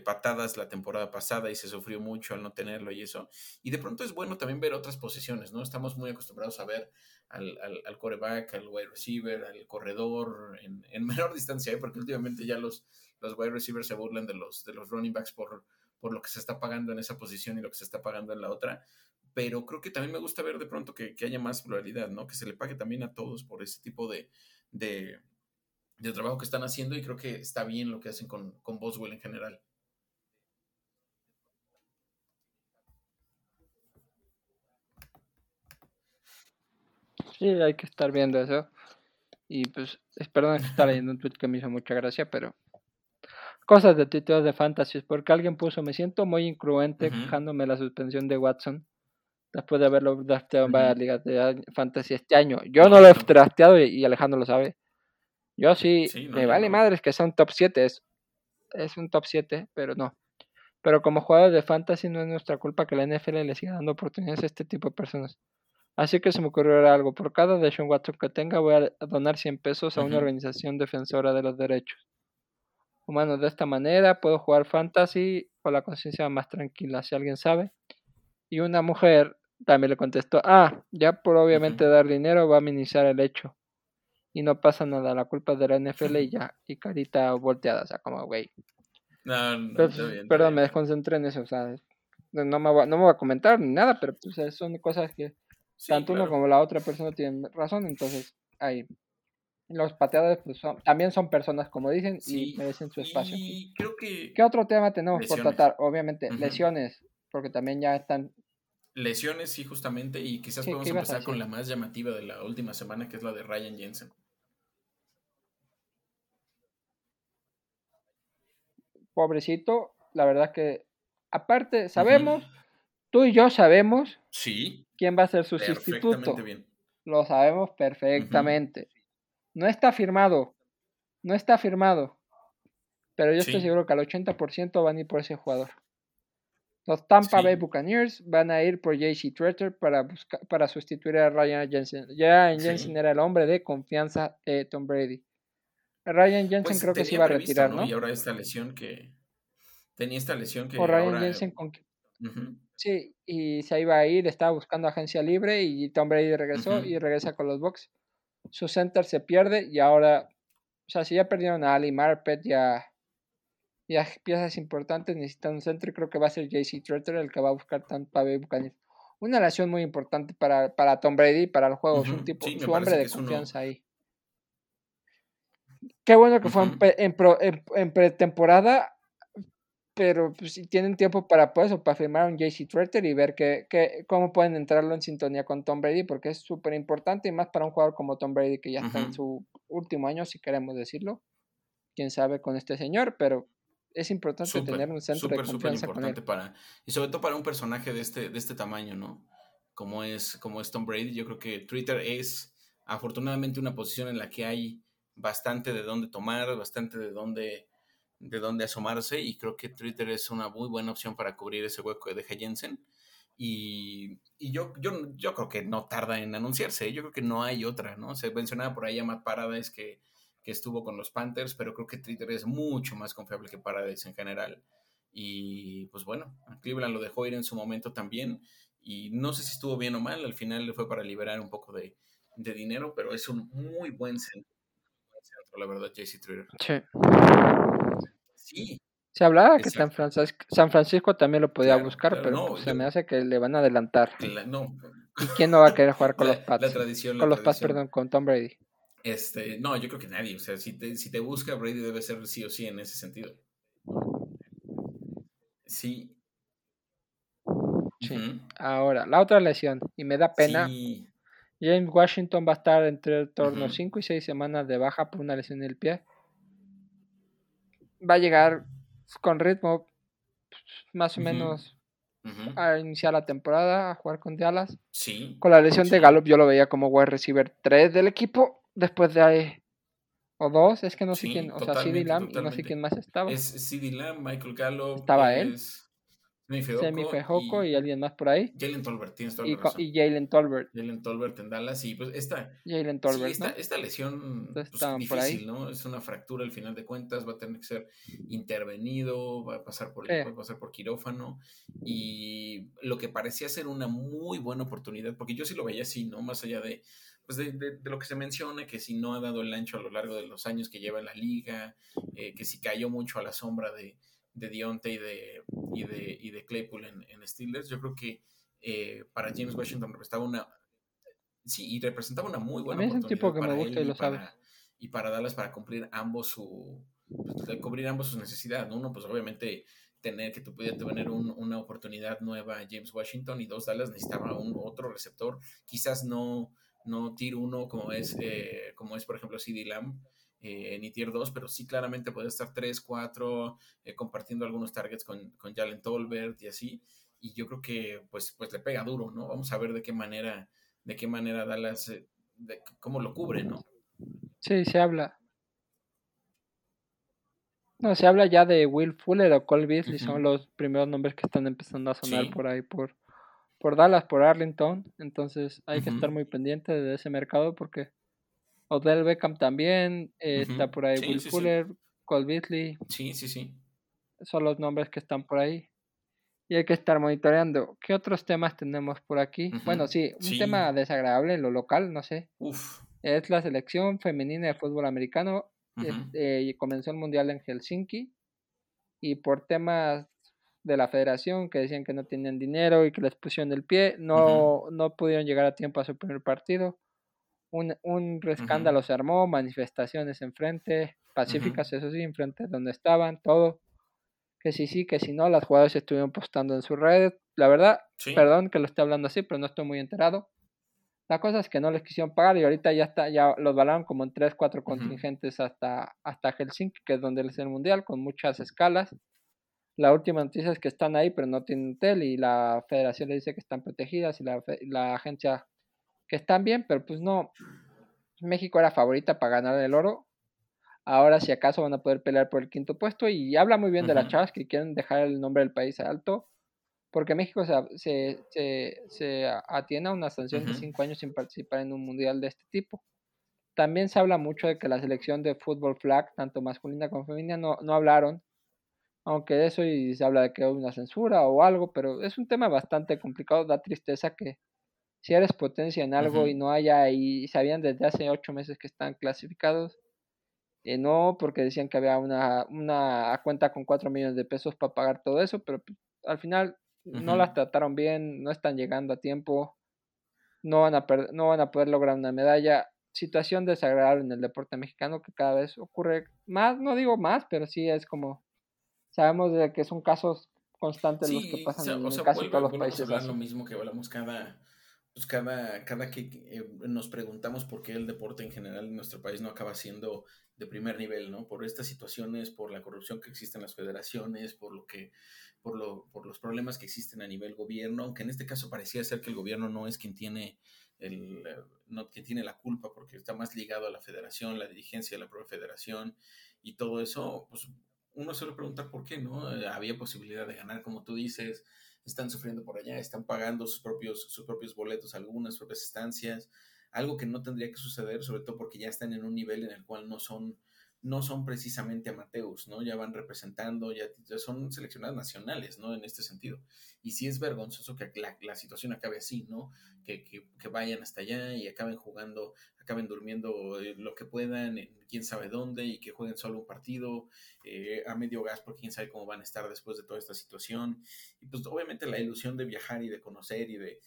patadas la temporada pasada y se sufrió mucho al no tenerlo y eso. Y de pronto es bueno también ver otras posiciones, ¿no? Estamos muy acostumbrados a ver al, al, al coreback, al wide receiver, al corredor en, en menor distancia, ¿eh? porque últimamente ya los, los wide receivers se burlan de los, de los running backs por, por lo que se está pagando en esa posición y lo que se está pagando en la otra pero creo que también me gusta ver de pronto que, haya más pluralidad, ¿no? Que se le pague también a todos por ese tipo de, de, trabajo que están haciendo y creo que está bien lo que hacen con, con Boswell en general. Sí, hay que estar viendo eso. Y pues, perdón que está leyendo un tweet que me hizo mucha gracia, pero cosas de tuiteos de fantasy, porque alguien puso, me siento muy incruente quejándome la suspensión de Watson después de haberlo drafteado en varias ligas de fantasy este año. Yo no lo he drafteado y, Alejandro lo sabe. Yo sí, me vale madres que sea un top 7, es, es un top 7, pero no. Pero como jugador de fantasy no es nuestra culpa que la NFL le siga dando oportunidades a este tipo de personas. Así que se me ocurrió algo. Por cada Deshaun Watson que tenga voy a donar 100 pesos a una organización defensora de los derechos humanos. De esta manera puedo jugar fantasy con la conciencia más tranquila, si alguien sabe. Y una mujer también le contestó, ah, ya por obviamente dar dinero va a minimizar el hecho. Y no pasa nada, la culpa es de la NFL y ya, y carita volteada, o sea, como, güey. No, no, perdón, me desconcentré en eso, o sea, no me, voy, no me voy a comentar ni nada, pero pues, son cosas que tanto uno como la otra persona tienen razón, entonces ahí. Los pateadores pues, también son personas, como dicen, y merecen su espacio. Y creo que... ¿Qué otro tema tenemos por tratar? Obviamente, lesiones, porque también ya están Lesiones, sí, justamente, y quizás podemos empezar con la más llamativa de la última semana, que es la de Ryan Jensen. Pobrecito, la verdad que, aparte, sabemos, tú y yo sabemos sí, quién va a ser su sustituto. Bien. Lo sabemos perfectamente. No está firmado, no está firmado, pero yo estoy seguro que al 80% van a ir por ese jugador. Los Tampa Bay Buccaneers van a ir por JC Tretter para, para sustituir a Ryan Jensen. Ryan Jensen era el hombre de confianza de Tom Brady. Ryan Jensen pues creo que se iba a retirar, ¿no? Y ahora esta lesión que. Tenía esta lesión que. O Ryan Jensen con. Y se iba a ir, estaba buscando agencia libre y Tom Brady regresó y regresa con los Bucks. Su center se pierde y ahora. O sea, si ya perdieron a Ali Marpet y a y a piezas importantes necesitan un centro y creo que va a ser JC Tretter el que va a buscar Tampa Bay Buccaneers. Una relación muy importante para, para Tom Brady, para el juego, es un tipo, su hombre de confianza ahí. Qué bueno que fue en, en, pretemporada. Pero pues, si tienen tiempo para pues, eso, para firmar un JC Tretter y ver que, que, cómo pueden entrarlo en sintonía con Tom Brady, porque es súper importante y más para un jugador como Tom Brady que ya está en su último año, si queremos decirlo. Quién sabe con este señor, pero es importante tener un centro de confianza con él. Para, y sobre todo para un personaje de este, de este tamaño, ¿no? Como es, como es Tom Brady, yo creo que Twitter es afortunadamente una posición en la que hay bastante de dónde tomar, bastante de dónde de dónde asomarse y creo que Twitter es una muy buena opción para cubrir ese hueco de deja Jensen. Y, y yo, yo, yo, creo que no tarda en anunciarse, yo creo que no hay otra, ¿no? Se mencionaba por ahí a Matt Paradise que, que estuvo con los Panthers, pero creo que Twitter es mucho más confiable que Paradise en general. Y pues bueno, Cleveland lo dejó ir en su momento también. Y no sé si estuvo bien o mal, al final le fue para liberar un poco de, de dinero, pero es un muy buen centro, la verdad, JC Twitter. Sí. Sí. Se hablaba que San Francisco, San Francisco también lo podía buscar, pero pues, se me hace que le van a adelantar. no. ¿Y quién no va a querer jugar con los Pats? con los Pats, perdón, con Tom Brady. Este, no, yo creo que nadie. O sea, si te, si te busca Brady debe ser sí o sí en ese sentido. Sí. Sí. Ahora, la otra lesión, y me da pena. James Washington va a estar entre el torno 5 y 6 semanas de baja por una lesión en el pie va a llegar con ritmo más o menos a iniciar la temporada, a jugar con Dallas. Sí. Con la lesión de Gallup yo lo veía como wide receiver 3 del equipo. Después de ahí, o dos, es que no sé quién, o sea, CD Lamb y no sé quién más estaba. Es CD Lamb, Michael Gallup. Estaba él. Semi Fejoco y, alguien más por ahí. Jalen Tolbert, tienes y, y Jalen Tolbert. Jalen Tolbert en Dallas. Y pues esta, Jalen Tolbert, esta, esta lesión pues, difícil, ¿no? Es una fractura al final de cuentas, va a tener que ser intervenido, va a pasar por, va a pasar por quirófano. Y lo que parecía ser una muy buena oportunidad, porque yo sí lo veía así, ¿no? Más allá de, pues de, de, lo que se menciona, que si no ha dado el ancho a lo largo de los años que lleva en la liga, eh, que si cayó mucho a la sombra de de Deontay y de, y de, y de Claypool en, en, Steelers, yo creo que eh, para James Washington representaba una sí, y representaba una muy buena oportunidad tipo que para me gusta él y, lo para, y para darlas para cumplir ambos su pues, cubrir ambos sus necesidades. Uno, pues obviamente tener que tú pudieras tener un, una oportunidad nueva a James Washington y dos Dallas necesitaba un otro receptor, quizás no no tier uno como es eh, como es por ejemplo CD Lamb eh, ni tier 2, pero sí claramente puede estar 3, 4, eh, compartiendo algunos targets con, con Jalen Tolbert y así. Y yo creo que pues, pues le pega duro, ¿no? Vamos a ver de qué manera, de qué manera Dallas, eh, de, cómo lo cubre, ¿no? Sí, se habla. No, se habla ya de Will Fuller o Cole Beasley, son los primeros nombres que están empezando a sonar por ahí, por, por Dallas, por Arlington. Entonces hay que estar muy pendiente de ese mercado porque Odell Beckham también, eh, está por ahí Will Fuller, Cole Beasley. Sí, sí, sí. Son los nombres que están por ahí. Y hay que estar monitoreando. ¿Qué otros temas tenemos por aquí? Bueno, sí, un tema desagradable en lo local, no sé. Uf. Es la selección femenina de fútbol americano. Eh, comenzó el mundial en Helsinki. Y por temas de la federación que decían que no tenían dinero y que les pusieron el pie, no, no pudieron llegar a tiempo a su primer partido un, un escándalo se armó, manifestaciones enfrente, pacíficas, eso sí, enfrente donde estaban, todo. Que sí, sí, que si no, las jugadoras estuvieron postando en sus redes. La verdad, perdón que lo esté hablando así, pero no estoy muy enterado. La cosa es que no les quisieron pagar y ahorita ya está, ya los valaron como en 3, 4 contingentes hasta, hasta Helsinki, que es donde es el mundial, con muchas escalas. La última noticia es que están ahí, pero no tienen hotel y la federación le dice que están protegidas y la, la agencia que están bien, pero pues no. México era favorita para ganar el oro. Ahora, si acaso, van a poder pelear por el quinto puesto. Y habla muy bien de las chavas que quieren dejar el nombre del país alto. Porque México se, se, se, atiene a una sanción de cinco años sin participar en un mundial de este tipo. También se habla mucho de que la selección de fútbol flag, tanto masculina como femenina, no, no hablaron. Aunque de eso y se habla de que hay una censura o algo, pero es un tema bastante complicado. Da tristeza que, si eres potencia en algo y no haya, y sabían desde hace ocho meses que están clasificados, eh, no porque decían que había una, una cuenta con cuatro millones de pesos para pagar todo eso, pero pues, al final no las trataron bien, no están llegando a tiempo, no van a, no van a poder lograr una medalla. Situación desagradable en el deporte mexicano que cada vez ocurre más, no digo más, pero sí es como sabemos de que son casos constantes los que pasan en casi todos los países. A lo mismo que hablamos cada, pues cada, cada que eh, nos preguntamos por qué el deporte en general en nuestro país no acaba siendo de primer nivel, ¿no? Por estas situaciones, por la corrupción que existe en las federaciones, por lo que, por, lo, por los problemas que existen a nivel gobierno, aunque en este caso parecía ser que el gobierno no es quien tiene el, no, quien tiene la culpa, porque está más ligado a la federación, la dirigencia de la propia federación y todo eso, pues uno se lo pregunta por qué, ¿no? Eh, había posibilidad de ganar, como tú dices, están sufriendo por allá, están pagando sus propios, sus propios boletos, algunas propias estancias, algo que no tendría que suceder, sobre todo porque ya están en un nivel en el cual no son no son precisamente amateurs, ¿no? Ya van representando, ya, son seleccionadas nacionales, ¿no? En este sentido. Y sí es vergonzoso que la, situación acabe así, ¿no? Que, vayan hasta allá y acaben jugando, acaben durmiendo eh, lo que puedan, en quién sabe dónde, y que jueguen solo un partido eh, a medio gas, porque quién sabe cómo van a estar después de toda esta situación. Y pues obviamente la ilusión de viajar y de conocer y de,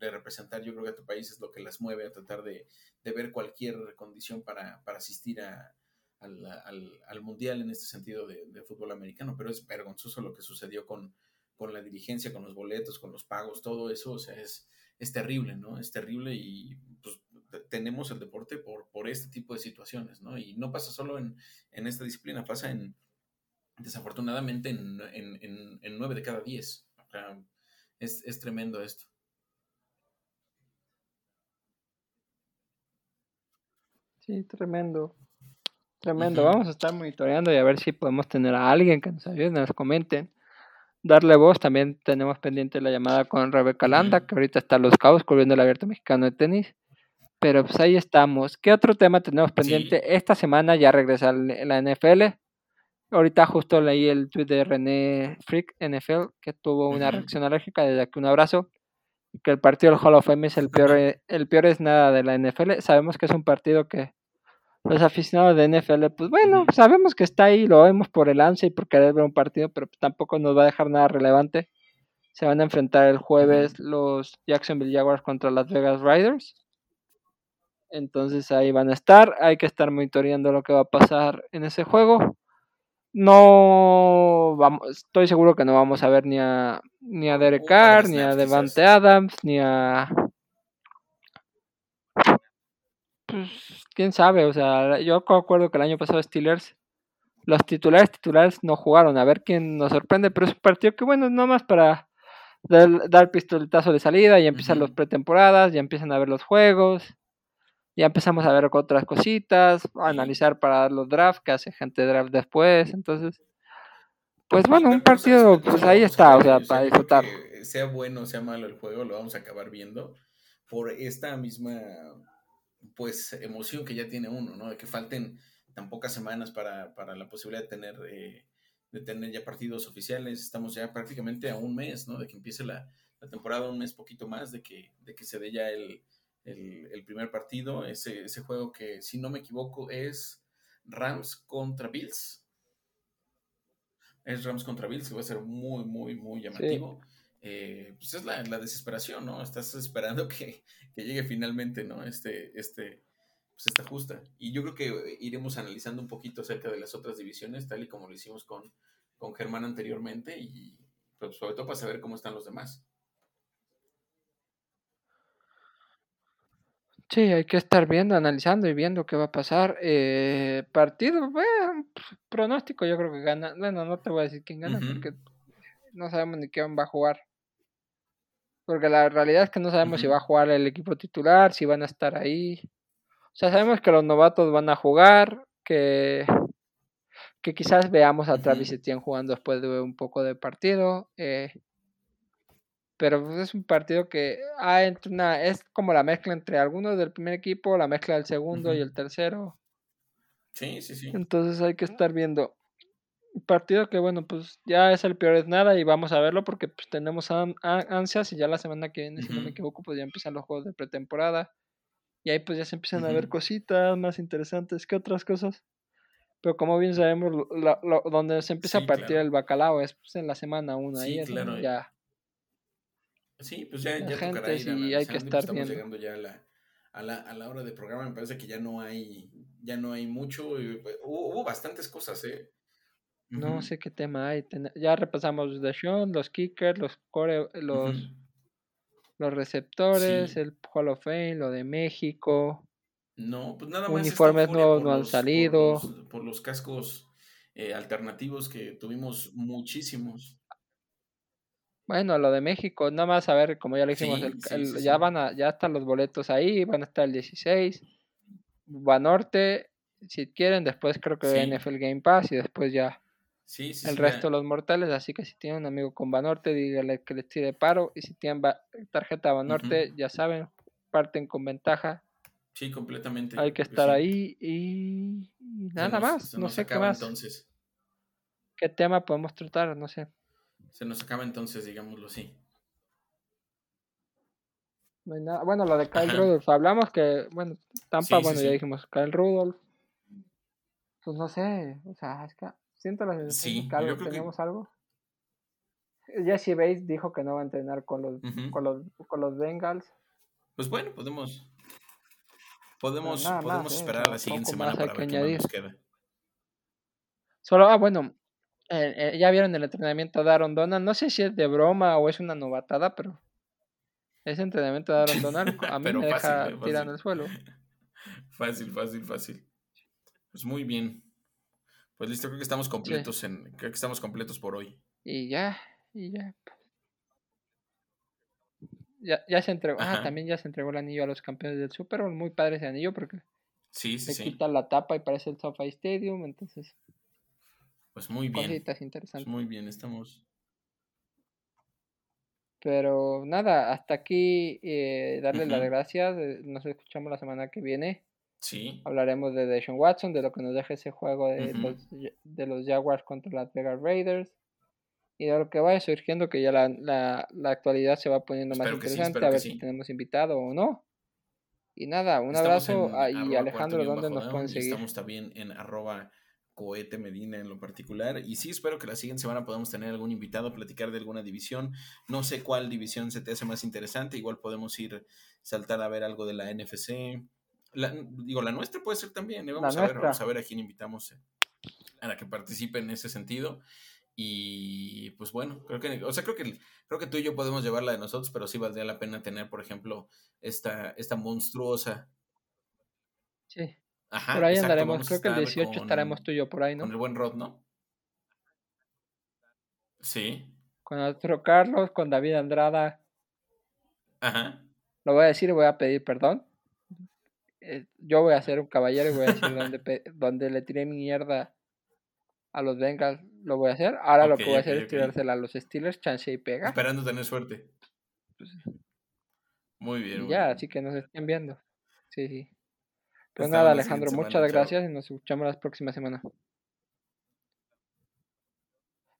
representar, yo creo que a tu país es lo que las mueve a tratar de, ver cualquier condición para asistir a al, mundial en este sentido de, fútbol americano, pero es vergonzoso lo que sucedió con, con la dirigencia, con los boletos, con los pagos, todo eso, o sea, es, es terrible, ¿no? Es terrible y pues, tenemos el deporte por, por este tipo de situaciones, ¿no? Y no pasa solo en, esta disciplina, pasa en, desafortunadamente, en, en, nueve de cada diez. O sea, es, es tremendo esto. Sí, tremendo. Tremendo. Vamos a estar monitoreando y a ver si podemos tener a alguien que nos ayude, nos comenten. Darle voz. También tenemos pendiente la llamada con Rebeca Landa, que ahorita está en Los Cabos cubriendo el abierto mexicano de tenis. Pero pues ahí estamos. ¿Qué otro tema tenemos pendiente? Esta semana ya regresa la NFL. Ahorita justo leí el tweet de René Frick NFL que tuvo una reacción alérgica. Desde aquí un abrazo. Que el partido del Hall of Fame es el peor, el peor es nada de la NFL. Sabemos que es un partido que los aficionados de NFL, pues bueno, sabemos que está ahí, lo vemos por el ansia y por querer ver un partido, pero tampoco nos va a dejar nada relevante. Se van a enfrentar el jueves los Jacksonville Jaguars contra las Vegas Riders. Entonces ahí van a estar, hay que estar monitoreando lo que va a pasar en ese juego. No vamos, estoy seguro que no vamos a ver ni a ni a Derek Carr, ni a Devante Adams, ni a pues quién sabe, o sea, yo acuerdo que el año pasado Steelers, los titulares titulares no jugaron, a ver quién nos sorprende, pero es un partido que bueno, más para dar, pistoletazo de salida, y empiezan las pretemporadas, ya empiezan a ver los juegos, ya empezamos a ver otras cositas, a analizar para los drafts, que hace gente draft después, entonces, pues bueno, un partido, pues ahí está, o sea, para disfrutar. Sea bueno o sea malo el juego, lo vamos a acabar viendo por esta misma pues emoción que ya tiene uno, ¿no? De que falten tan pocas semanas para, la posibilidad de tener, eh, de tener ya partidos oficiales. Estamos ya prácticamente a un mes, ¿no? De que empiece la, temporada, un mes poquito más, de que, de que se dé ya el, primer partido. Ese, ese, juego que, si no me equivoco, es Rams contra Bills. Es Rams contra Bills, que va a ser muy, muy, muy llamativo. Eh, pues es la, desesperación, ¿no? Estás esperando que, llegue finalmente, ¿no? Este, este, pues esta justa. Y yo creo que iremos analizando un poquito acerca de las otras divisiones, tal y como lo hicimos con, con Germán anteriormente, y pues sobre todo para saber cómo están los demás. Sí, hay que estar viendo, analizando y viendo qué va a pasar. Eh, partido, bueno, pronóstico, yo creo que gana. Bueno, no te voy a decir quién gana porque no sabemos ni quién va a jugar. Porque la realidad es que no sabemos si va a jugar el equipo titular, si van a estar ahí. O sea, sabemos que los novatos van a jugar, que, que quizás veamos a Travis Etienne jugando después de un poco de partido. Eh, pero pues, es un partido que ah, una, es como la mezcla entre algunos del primer equipo, la mezcla del segundo y el tercero. Sí, sí, sí. Entonces hay que estar viendo partido que bueno, pues ya es el peor es nada y vamos a verlo porque pues tenemos ansias y ya la semana que viene, si no me equivoco, pues ya empiezan los juegos de pretemporada. Y ahí pues ya se empiezan a ver cositas más interesantes que otras cosas. Pero como bien sabemos, donde se empieza a partir el bacalao es pues, en la semana 1, ahí es ya... Sí, pues ya, ya gente, hay que estar Estamos llegando ya a la, a la, a la hora de programa, me parece que ya no hay, ya no hay mucho, hubo, hubo bastantes cosas, ¿eh? No sé qué tema hay. Ya repasamos The Sean, los kickers, los core, los, los receptores, el Hall of Fame, lo de México. No, pues nada más. Uniformes nuevos no han salido. Por los, cascos eh, alternativos que tuvimos muchísimos. Bueno, lo de México, nada más a ver, como ya le dijimos, ya van a, ya están los boletos ahí, van a estar el 16. Banorte, si quieren, después creo que NFL Game Pass y después ya el resto de los mortales. Así que si tienen un amigo con Banorte, dígale que les tire paro. Y si tienen tarjeta Banorte, ya saben, parten con ventaja Sí, completamente. Hay que estar ahí y, nada más. no sé qué más. Entonces. ¿Qué tema podemos tratar? No sé. Se nos acaba entonces, digámoslo así. Bueno, lo de Kyle Rudolph. Hablamos que, bueno, Tampa, bueno, ya dijimos, Kyle Rudolph. Pues no sé, o sea, es que siento la sensación que tenemos algo. Jesse Bates dijo que no va a entrenar con los, con los, con los Bengals. Pues bueno, podemos Podemos, podemos ¿eh? esperar a la siguiente semana para ver qué nos queda. Solo, ah, bueno, eh, eh, ya vieron el entrenamiento de Aaron Donald. No sé si es de broma o es una novatada, pero ese entrenamiento de Aaron Donald a mí me deja tirar en el suelo. Fácil, fácil, fácil. Pues muy bien. Pues listo, creo que estamos completos en, creo que estamos completos por hoy. Y ya, y ya. Ya, ya se entregó. Ah, también ya se entregó el anillo a los campeones del Super Bowl. Muy padre ese anillo porque sí, sí, se quita la tapa y parece el SoFi Stadium. Entonces, pues muy bien. Cositas interesantes. Pues muy bien, estamos. Pero nada, hasta aquí eh, darle las gracias. Eh, nos escuchamos la semana que viene. Sí. Hablaremos de Deshaun Watson, de lo que nos deja ese juego de, los, de los Jaguars contra las Vegas Raiders y de lo que vaya surgiendo, que ya la, la, actualidad se va poniendo más interesante, a ver si tenemos invitado o no. Y nada, un abrazo y Alejandro, ¿dónde nos pueden seguir? Estamos también en arroba cohete medina en lo particular. Y sí, espero que la siguiente semana podamos tener algún invitado, platicar de alguna división. No sé cuál división se te hace más interesante. Igual podemos ir saltar a ver algo de la NFC. Digo, la nuestra puede ser también. ¿eh? Vamos a ver, vamos a ver a quién invitamos eh, a la que participe en ese sentido. Y pues bueno, creo que, o sea, creo que, creo que tú y yo podemos llevarla de nosotros, pero sí valdría la pena tener, por ejemplo, esta, esta monstruosa. Sí. Ajá, por ahí andaremos, creo que el 18 estaremos tú y yo por ahí, ¿no? Con el buen Rod, ¿no? Sí. Con nuestro Carlos, con David Andrada. Ajá. Lo voy a decir y voy a pedir perdón. Eh, yo voy a ser un caballero y voy a decir donde, donde le tiré mierda a los Bengals lo voy a hacer. Ahora lo que voy a hacer es tirársela a los Steelers, chance y pega. Esperando tener suerte. Pues, muy bien. ya, así que nos estén viendo. Sí, sí. Pues nada, Alejandro, muchas gracias y nos escuchamos la próxima semana.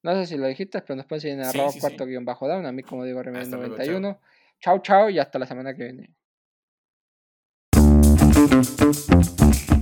No sé si lo dijiste, pero nos pueden seguir en arroba cuarto guion bajo down, a mí como digo Remedio 91. chao, chao y hasta la semana que viene. Música